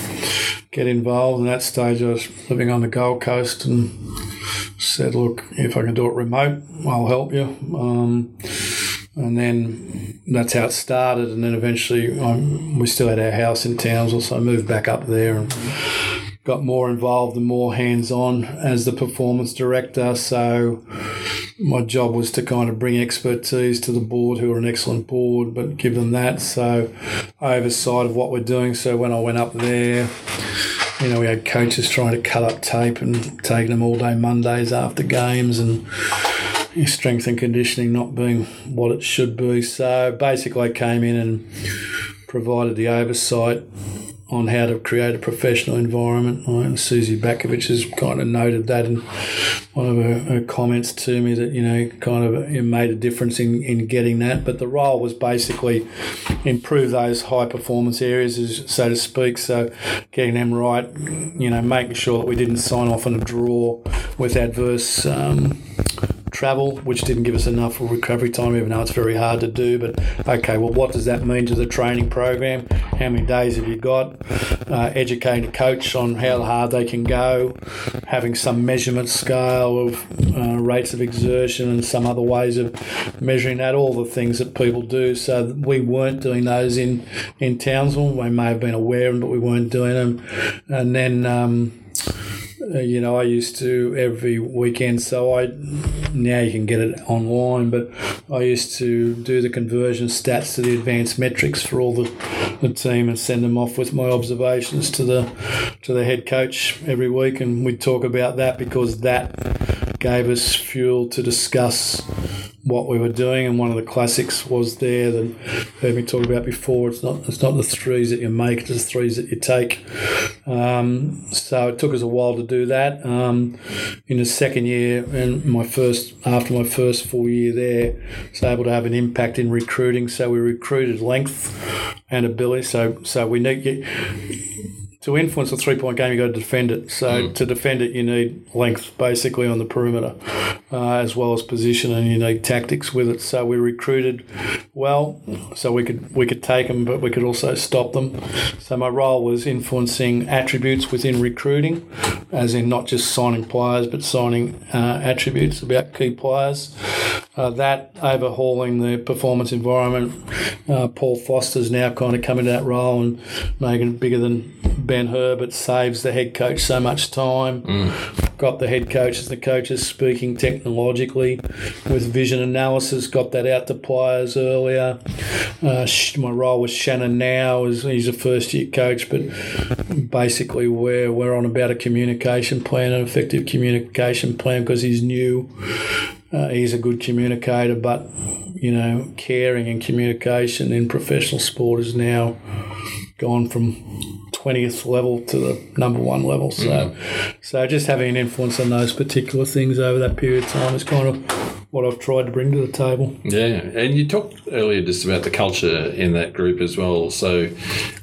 get involved?" And at that stage, I was living on the Gold Coast and said, "Look, if I can do it remote, I'll help you." Um, and then that's how it started. And then eventually, I'm, we still had our house in Townsville, so I moved back up there and got more involved and more hands on as the performance director. So my job was to kind of bring expertise to the board, who are an excellent board, but give them that. So oversight of what we're doing. So when I went up there, you know, we had coaches trying to cut up tape and taking them all day Mondays after games and strength and conditioning not being what it should be. So basically, I came in and provided the oversight on how to create a professional environment. And Suzy Batkovic has kind of noted that in one of her, her, comments to me that, you know, kind of it made a difference in, in getting that. But the role was basically improve those high performance areas, so to speak. So getting them right, you know, making sure that we didn't sign off on a draw with adverse. Um, travel, which didn't give us enough recovery time, even though it's very hard to do. But okay, well, what does that mean to the training program? How many days have you got? Uh, educating a coach on how hard they can go, having some measurement scale of uh, rates of exertion and some other ways of measuring that, all the things that people do. So we weren't doing those in, in Townsville. We may have been aware of them, but we weren't doing them. And then, um, Uh, you know, I used to every weekend. So I now you can get it online, but I used to do the conversion stats to the advanced metrics for all the, the team and send them off with my observations to the to the head coach every week, and we'd talk about that because that gave us fuel to discuss what we were doing, and one of the classics was there that heard me talk about before. It's not it's not the threes that you make; it's the threes that you take. Um, so it took us a while to do that. Um, in the second year, and my first after my first full year there, I was able to have an impact in recruiting. So we recruited length and ability. So so we need to influence a three point game, you've got to defend it. So mm. to defend it, you need length basically on the perimeter, uh, as well as position, and you need tactics with it. So we recruited well, so we could we could take them, but we could also stop them. So my role was influencing attributes within recruiting, as in not just signing players, but signing uh, attributes about key players. Uh, that overhauling the performance environment. Uh, Paul Foster's now kind of come into that role and making it bigger than Ben Herbert saves the head coach so much time. Mm. got the head coaches, the coaches speaking technologically with vision analysis, got that out to players earlier. Uh, my role with Shannon now is he's a first year coach, but basically we're we're on about a communication plan, an effective communication plan because he's new. Uh, he's a good communicator, but you know, caring and communication in professional sport is now gone from 20th level to the number one level. So, mm. so just having an influence on those particular things over that period of time is kind of what I've tried to bring to the table. Yeah, and you talked earlier just about the culture in that group as well. So,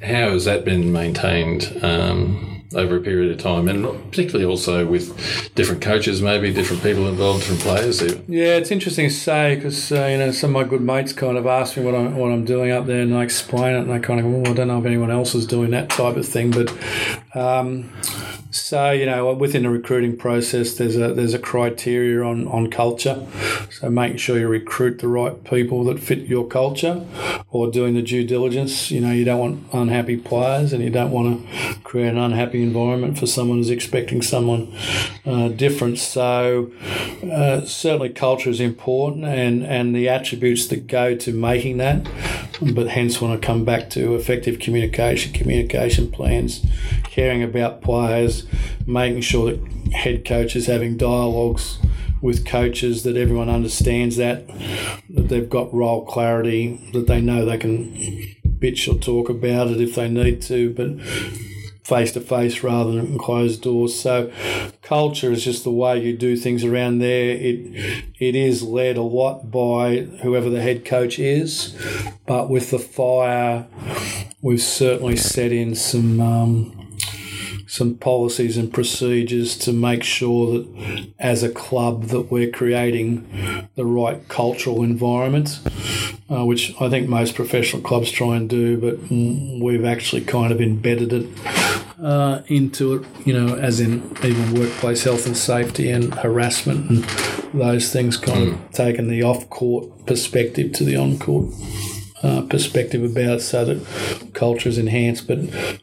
how has that been maintained? Um, over a period of time, and particularly also with different coaches, maybe different people involved, different players. Yeah, it's interesting to say because uh, you know some of my good mates kind of ask me what I'm what I'm doing up there, and I explain it, and I kind of well, I don't know if anyone else is doing that type of thing, but. Um, so you know, within the recruiting process, there's a there's a criteria on, on culture. So making sure you recruit the right people that fit your culture, or doing the due diligence. You know, you don't want unhappy players, and you don't want to create an unhappy environment for someone who's expecting someone uh, different. So uh, certainly, culture is important, and and the attributes that go to making that. But hence, when I come back to effective communication, communication plans, caring about players making sure that head coaches having dialogues with coaches that everyone understands that that they've got role clarity that they know they can bitch or talk about it if they need to but face to face rather than closed doors. So culture is just the way you do things around there. It it is led a lot by whoever the head coach is but with the fire we've certainly set in some um, some policies and procedures to make sure that as a club that we're creating the right cultural environment, uh, which I think most professional clubs try and do, but we've actually kind of embedded it uh, into it, you know, as in even workplace health and safety and harassment and those things, kind mm. of taking the off court perspective to the on court uh, perspective about it so that culture is enhanced. But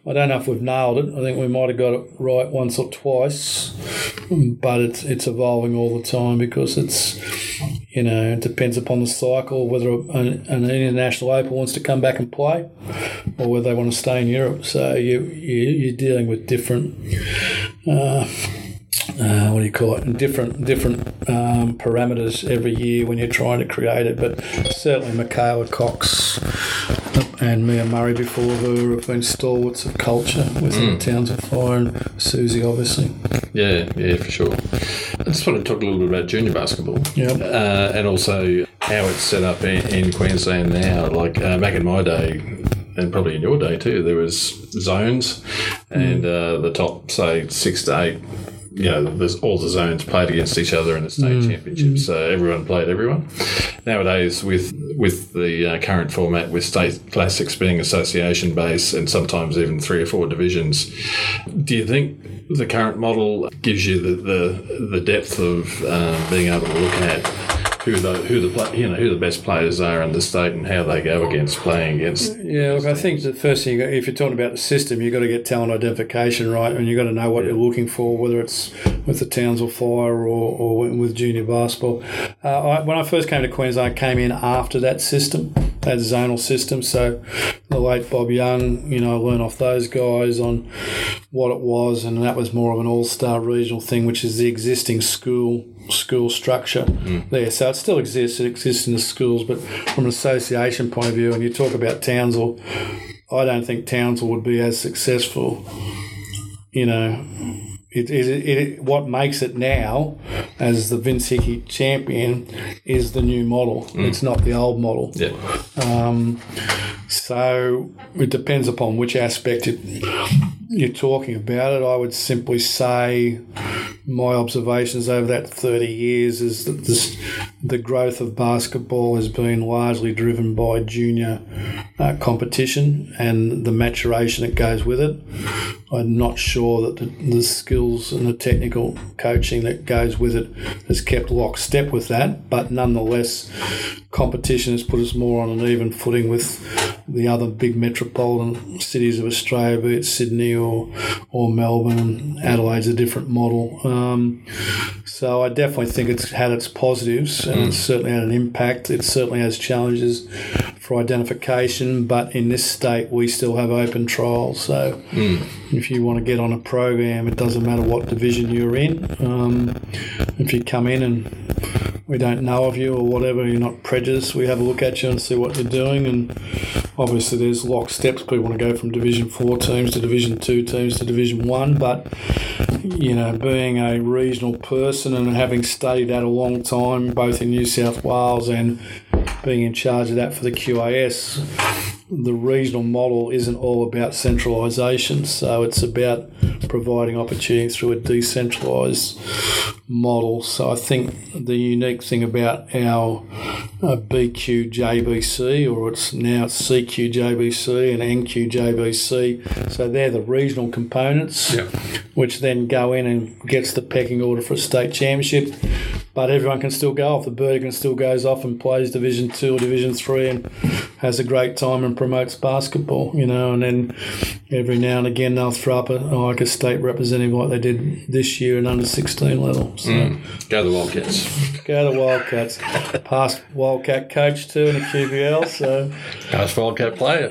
I don't know if we've nailed it. I think we might have got it right once or twice, but it's it's evolving all the time because it's you know it depends upon the cycle whether an, an international open wants to come back and play or whether they want to stay in Europe. So you, you you're dealing with different. Uh, uh, what do you call it? Different different um, parameters every year when you're trying to create it. But certainly, Micaela Cocks and Mia Murray before her have been stalwarts of culture within mm. Townsville Fire, and Suzy obviously. Yeah, yeah, for sure. I just want to talk a little bit about junior basketball. Yeah, uh, and also how it's set up in, in Queensland now. Like uh, back in my day, and probably in your day too, there was zones, and mm. uh, the top say six to eight you know, there's all the zones played against each other in the state mm. championships, so everyone played everyone. Nowadays, with with the uh, current format, with state classics being association based and sometimes even three or four divisions, do you think the current model gives you the the, the depth of uh, being able to look at who the who the you know who the best players are in the state and how they go against playing against. Yeah, look, I think the first thing if you're talking about the system, you've got to get talent identification right, and you've got to know what yeah. you're looking for, whether it's with the Townsville Fire or, or with junior basketball. Uh, I, when I first came to Queensland, I came in after that system, that zonal system. So the late Bob Young, you know, I learned off those guys on what it was, and that was more of an all-star regional thing, which is the existing school school structure mm. there. So it still exists. It exists in the schools, but from an association point of view, and you talk about Townsville, I don't think Townsville would be as successful. You know, it, it, it, what makes it now as the Vince Hickey champion is the new model. Mm. It's not the old model. Yeah. Um, so it depends upon which aspect it, you're talking about it. I would simply say my observations over that 30 years is that this, the growth of basketball has been largely driven by junior uh, competition and the maturation that goes with it. I'm not sure that the, the, skills and the technical coaching that goes with it has kept lockstep with that. But nonetheless, competition has put us more on an even footing with the other big metropolitan cities of Australia, be it Sydney or or Melbourne. Adelaide's a different model. Um, um, so I definitely think it's had its positives and mm. it's certainly had an impact. It certainly has challenges for identification, but in this state we still have open trials. So. Mm if you want to get on a program, it doesn't matter what division you're in. Um, if you come in and we don't know of you or whatever, you're not prejudiced, we have a look at you and see what you're doing. And obviously, there's lock steps. People want to go from Division 4 teams to Division 2 teams to Division 1. But, you know, being a regional person and having studied that a long time, both in New South Wales and being in charge of that for the QAS, the regional model isn't all about centralisation. So it's about providing opportunities through a decentralised model. So I think the unique thing about our uh, BQJBC, or it's now CQJBC and NQJBC, so they're the regional components, yeah. which then go in and gets the pecking order for a state championship but everyone can still go off. The bird can still goes off and plays Division Two or Division Three and has a great time and promotes basketball, you know. And then every now and again they'll throw up a, like a state representative like they did this year in under sixteen level. So mm. go the Wildcats. Go the Wildcats. Past Wildcat coach too in the QBL. So past Wildcat player.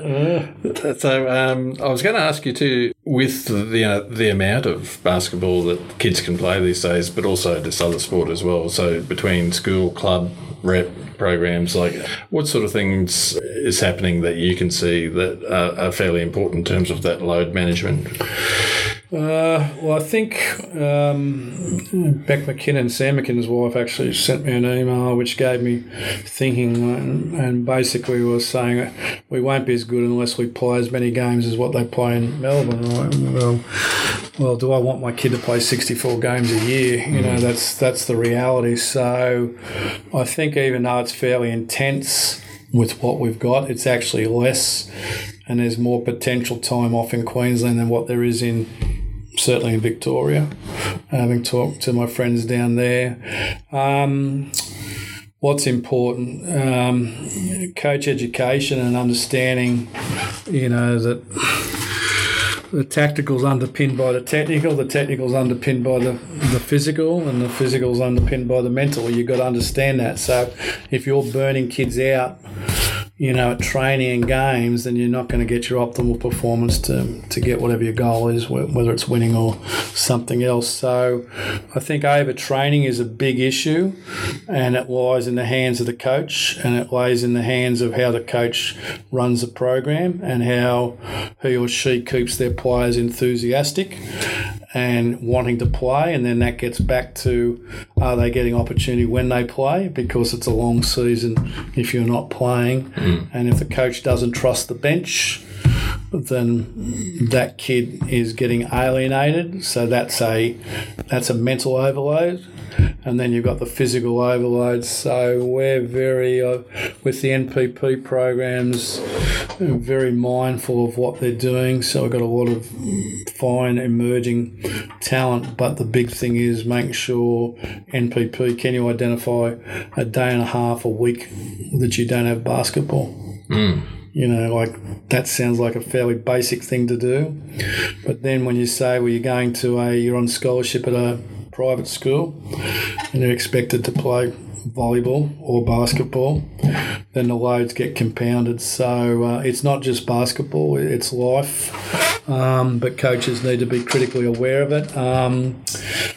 Uh, so um, I was going to ask you too with the uh, the amount of basketball that kids can play these days, but also this other sport as well. So between school, club, rep programs, like what sort of things is happening that you can see that are, are fairly important in terms of that load management? Uh, well, I think um, Beck Mackinnon, Sam Mackinnon's wife, actually sent me an email which gave me thinking, and, and basically was saying we won't be as good unless we play as many games as what they play in Melbourne. Right? Well, well, do I want my kid to play 64 games a year? You know, that's that's the reality. So, I think even though it's fairly intense with what we've got, it's actually less, and there's more potential time off in Queensland than what there is in certainly in Victoria, having talked to my friends down there. Um, what's important? Um, coach education and understanding, you know, that the tactical's underpinned by the technical, the technical's underpinned by the, the physical, and the physical's underpinned by the mental. You've got to understand that. So if you're burning kids out, you know, at training and games, then you're not going to get your optimal performance to, to get whatever your goal is, whether it's winning or something else. So I think overtraining is a big issue and it lies in the hands of the coach and it lays in the hands of how the coach runs the program and how he or she keeps their players enthusiastic and wanting to play, and then that gets back to are they getting opportunity when they play because it's a long season if you're not playing, mm. and if the coach doesn't trust the bench, then that kid is getting alienated. So that's a that's a mental overload and then you've got the physical overload. So we're very, uh, with the NPP programs, very mindful of what they're doing. So we've got a lot of fine emerging talent, but the big thing is making sure NPP can you identify a day and a half, a week that you don't have basketball. Mm. You know, like that sounds like a fairly basic thing to do. But then when you say, well, you're going to a, you're on scholarship at a private school and you're expected to play volleyball or basketball, then the loads get compounded. So uh, it's not just basketball, it's life. Um, but coaches need to be critically aware of it. Um,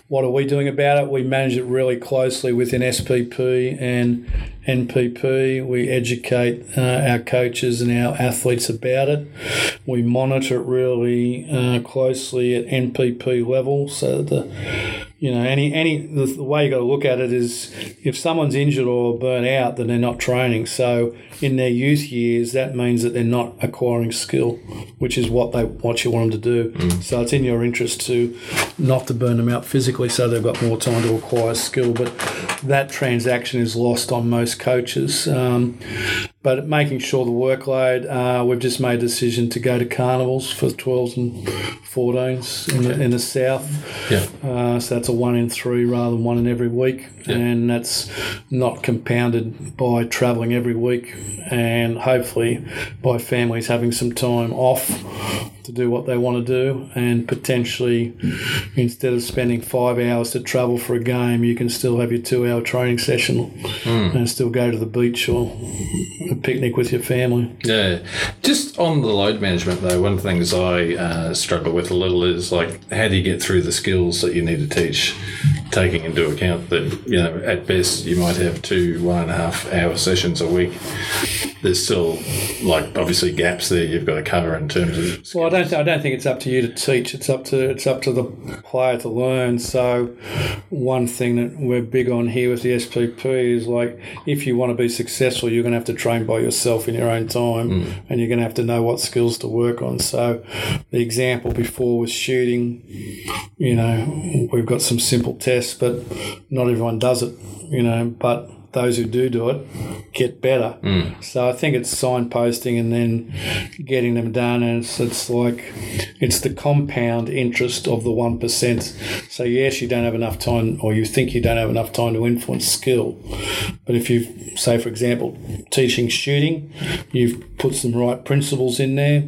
what are we doing about it? We manage it really closely within SPP and NPP. We educate uh, our coaches and our athletes about it. We monitor it really uh, closely at NPP level so that the you know, any any the, the way you got to look at it is if someone's injured or burnt out, then they're not training. So in their youth years, that means that they're not acquiring skill, which is what they what you want them to do. Mm. So it's in your interest to not to burn them out physically, so they've got more time to acquire skill. But that transaction is lost on most coaches. Um, but making sure the workload. Uh, we've just made a decision to go to carnivals for 12s and 14s in, the, in the south. Yeah. Uh, so that's a one in three rather than one in every week, Yeah. and that's not compounded by travelling every week, and hopefully by families having some time off to do what they want to do, and potentially instead of spending five hours to travel for a game, you can still have your two-hour training session and still go to the beach or a picnic with your family. Yeah. Just on the load management, though, one of the things I uh, struggle with a little is like, how do you get through the skills that you need to teach, taking into account that, you know, at best you might have two one and a half hour sessions a week. There's still, like, obviously gaps there you've got to cover in terms of. Well, I don't. I don't think it's up to you to teach. It's up to it's up to the player to learn. So, one thing that we're big on here with the SPP is like, if you want to be successful, you're going to have to train by yourself in your own time, hmm. and you're going to have to know what skills to work on. So, the example before was shooting. You know, we've got some simple tests, but not everyone does it. You know, but those who do do it get better. So I think it's signposting and then getting them done. And it's, it's like it's the compound interest of the 1%. So, yes, you don't have enough time, or you think you don't have enough time to influence skill. But if you, say, for example, teaching shooting, you've put some right principles in there,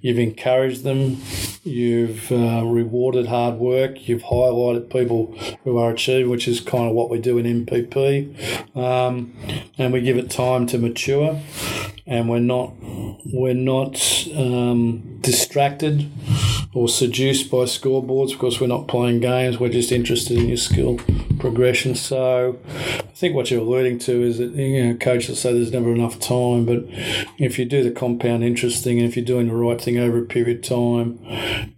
you've encouraged them, you've uh, rewarded hard work, you've highlighted people who are achieving, which is kind of what we do in NPP um, and we give it time to mature, and we're not we're not um, distracted or seduced by scoreboards because we're not playing games. We're just interested in your skill progression. So I think what you're alluding to is that you know coaches say there's never enough time, but if you do the compound interest thing and if you're doing the right thing over a period of time,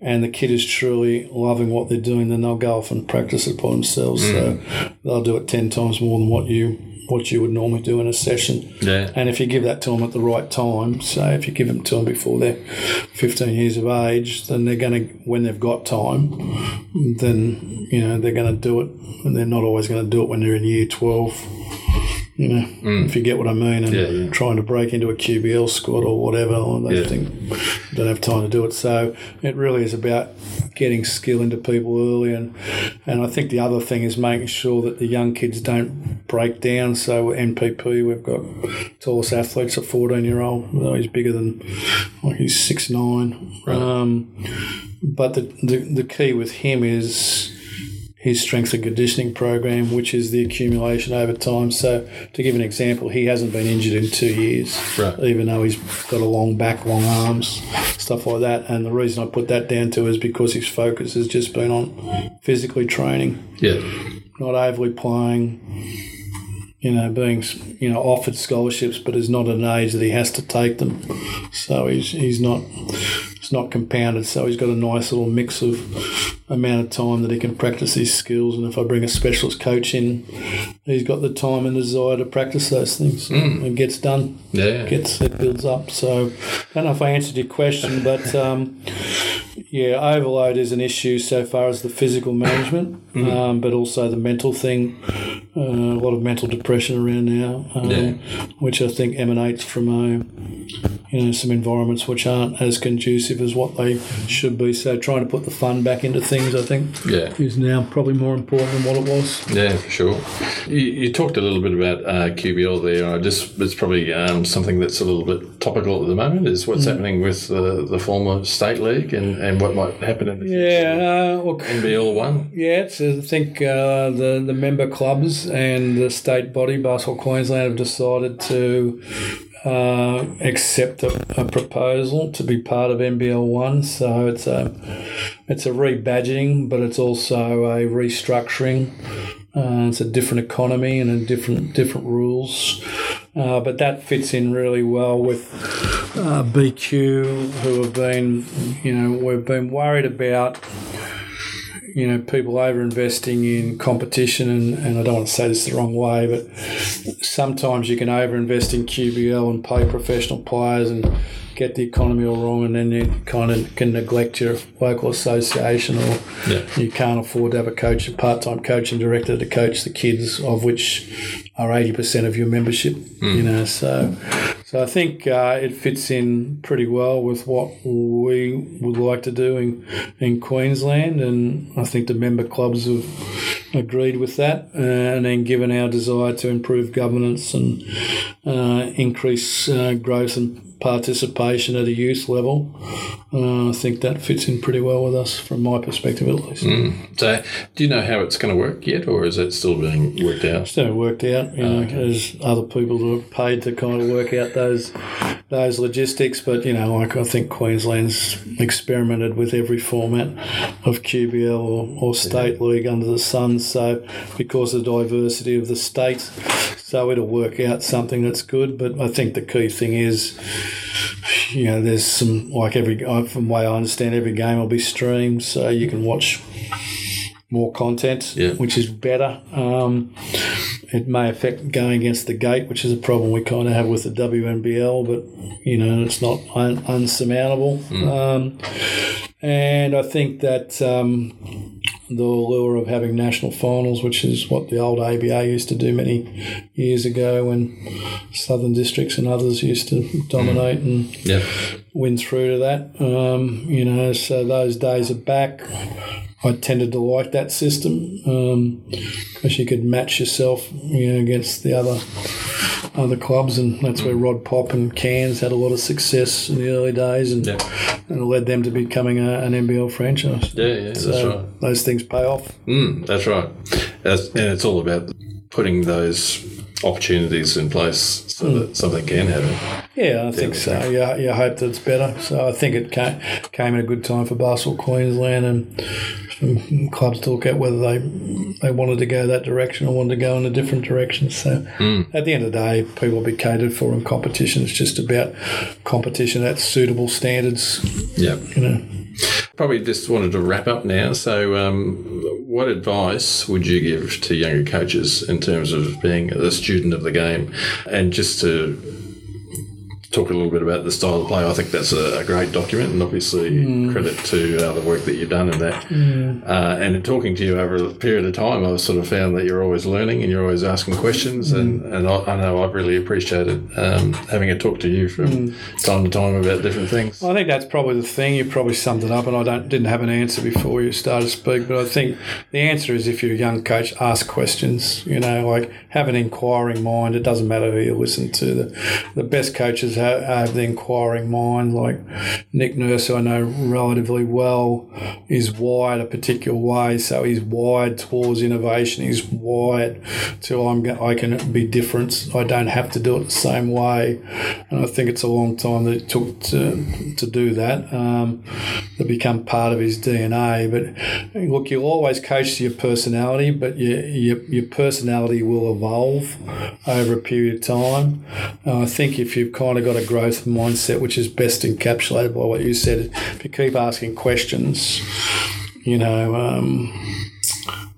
and the kid is truly loving what they're doing, then they'll go off and practice it by themselves. So they'll do it ten times more than what you what you would normally do in a session. Yeah. And if you give that to them at the right time, so if you give them to them before they're 15 years of age, then they're going to, when they've got time, then, you know, they're going to do it. And they're not always going to do it when they're in year 12. You know, if you get what I mean, and Yeah, yeah. trying to break into a QBL squad or whatever, or they Yeah. think don't have time to do it. So it really is about getting skill into people early, and and I think the other thing is making sure that the young kids don't break down. So NPP, we've got tallest athletes, a 14 year old. Well, he's bigger than, like he's six nine. Um, but the, the the key with him is his strength and conditioning program, which is the accumulation over time. So, to give an example, he hasn't been injured in two years, Right. even though he's got a long back, long arms, stuff like that. And the reason I put that down to is because his focus has just been on physically training, Yeah. not overly playing. You know, being you know offered scholarships, but is not an age that he has to take them. So he's he's not it's not compounded. So he's got a nice little mix of amount of time that he can practice his skills. And if I bring a specialist coach in, he's got the time and desire to practice those things and gets done. Yeah. Gets it builds up. So I don't know if I answered your question, but um, yeah, overload is an issue so far as the physical management, um, but also the mental thing. Uh, a lot of mental depression around now, um, Yeah. which I think emanates from uh, you know some environments which aren't as conducive as what they should be. So trying to put the fun back into things, I think, Yeah. is now probably more important than what it was. Yeah, for sure. You, you talked a little bit about uh, QBL there. I just it's probably um, something that's a little bit topical at the moment. Is what's happening with the, the former state league and, and what might happen in the future. Yeah, uh, look, NBL one. Yeah, it's, I think uh, the the member clubs and the state body, Basketball Queensland, have decided to uh, accept a, a proposal to be part of NBL one. So it's a it's a rebadging, but it's also a restructuring. Uh, it's a different economy and a different different rules, uh, but that fits in really well with uh, BQ, who have been, you know, we've been worried about you know, people over investing in competition, and, and I don't want to say this the wrong way, but sometimes you can over invest in QBL and pay professional players and get the economy all wrong, and then you kind of can neglect your local association, or Yeah. you can't afford to have a coach, a part time coach and director to coach the kids, of which are 80% of your membership, hmm. you know, so. So I think uh, it fits in pretty well with what we would like to do in, in Queensland, and I think the member clubs have agreed with that. And then, given our desire to improve governance and uh, increase uh, growth and participation at a youth level, uh, I think that fits in pretty well with us from my perspective at least. Mm. So, do you know how it's going to work yet, or is it still being worked out? Still worked out. You know, okay. there's other people that are paid to kind of work out those those logistics, but you know, like I think Queensland's experimented with every format of QBL or, or state yeah. league under the sun. So, because of the diversity of the states, so it'll work out something that's good. But I think the key thing is you know, there's some like every uh, from the way I understand, every game will be streamed, so you can watch more content, yeah. which is better. Um, it may affect going against the gate, which is a problem we kind of have with the WNBL, but you know it's not un- unsurmountable. Mm. Um, and I think that um, the allure of having national finals, which is what the old ABA used to do many years ago when Southern Districts and others used to dominate and yep. win through to that. Um, you know, so those days are back. I tended to like that system because um, you could match yourself, you know, against the other other clubs, and that's where Rod Pop and Cairns had a lot of success in the early days, and, yeah. and it led them to becoming a, an NBL franchise. Yeah, yeah, so that's right. Those things pay off. Mm, that's right, that's, and it's all about putting those opportunities in place so mm. that something can happen. Yeah, I think so. Yeah, yeah, I hope that it's better. So I think it came, came at a good time for Basketball Queensland and clubs to look at whether they they wanted to go that direction or wanted to go in a different direction. So mm. at the end of the day, people will be catered for in competition. It's just about competition at suitable standards. Yeah. You know. Probably just wanted to wrap up now. So, um, what advice would you give to younger coaches in terms of being a student of the game and just to talk a little bit about the style of play. I think that's a, a great document, and obviously mm. credit to uh, the work that you've done in that. Mm. Uh, and in talking to you over a period of time, I've sort of found that you're always learning and you're always asking questions, mm. and, and I, I, know I've really appreciated um, having a talk to you from mm. time to time about different things. I think that's probably the thing. You probably summed it up, and I don't didn't have an answer before you started to speak, but I think the answer is if you're a young coach, ask questions. You know, like have an inquiring mind. It doesn't matter who you listen to. The the best coaches have, have the inquiring mind. Like Nick Nurse, I know relatively well, is wired a particular way. So he's wired towards innovation. He's wired to I'm I can be different. I don't have to do it the same way. And I think it's a long time that it took to to do that. Um, to become part of his DNA. But look, you'll always coach your personality, but your your, your personality will evolve over a period of time. Uh, I think if you've kind of got a growth mindset, which is best encapsulated by what you said, if you keep asking questions, you know. Um,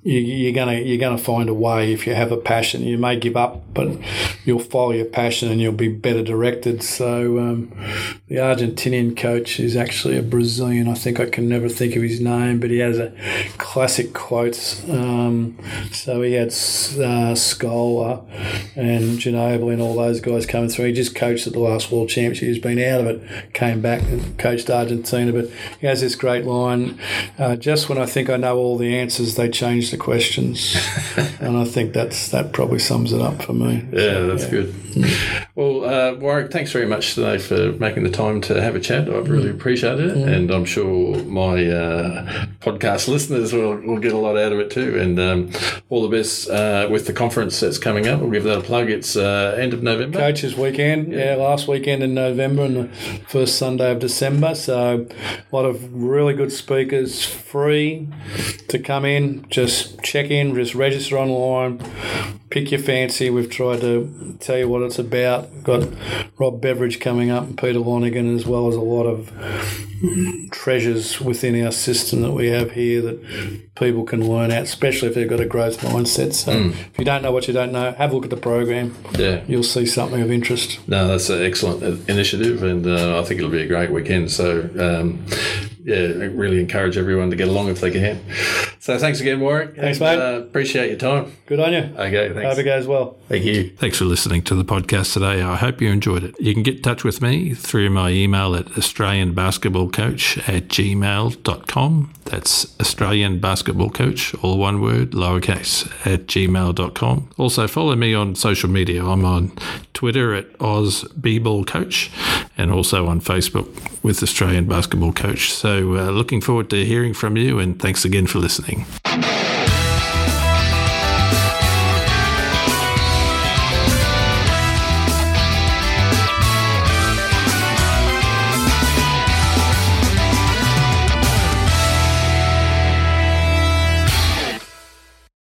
you, are gonna you're gonna find a way if you have a passion. You may give up, but you'll follow your passion and you'll be better directed. So um, the Argentinian coach is actually a Brazilian. I think I can never think of his name, but he has a classic quotes. Um, so he had uh, Scola and Ginobili and all those guys coming through. He just coached at the last World Championship. He's been out of it, came back and coached Argentina. But he has this great line: uh, "Just when I think I know all the answers, they change." the questions, and I think that's that probably sums it up for me. Yeah, that's yeah. good. Well, uh, Warwick, thanks very much today for making the time to have a chat. I've really mm. appreciated it, mm. and I'm sure my uh, podcast listeners will, will get a lot out of it too. And um, all the best uh, with the conference that's coming up. We'll give that a plug. It's uh, end of November. Coaches weekend, yeah. yeah, last weekend in November and the first Sunday of December. So a lot of really good speakers, free to come in. Just check in, just register online, pick your fancy. We've tried to tell you what it's about. We've got Rob Beveridge coming up and Peter Lonergan, as well as a lot of treasures within our system that we have here that people can learn out, especially if they've got a growth mindset. So mm. if you don't know what you don't know, have a look at the program. Yeah. You'll see something of interest. No, that's an excellent initiative, and uh, I think it'll be a great weekend. So, um, yeah, I really encourage everyone to get along if they can. So thanks again, Warwick. Thanks, and, mate. Uh, appreciate your time. Good on you. Okay, thanks. Hope it goes well. Thank you. Thanks for listening to the podcast today. I hope you enjoyed it. You can get in touch with me through my email at australianbasketballcoach at gmail.com. That's Australian Basketball Coach, all one word, lowercase, at gmail.com. Also, follow me on social media. I'm on Twitter at OzBballCoach and also on Facebook with Australian Basketball Coach. So, uh, looking forward to hearing from you and thanks again for listening.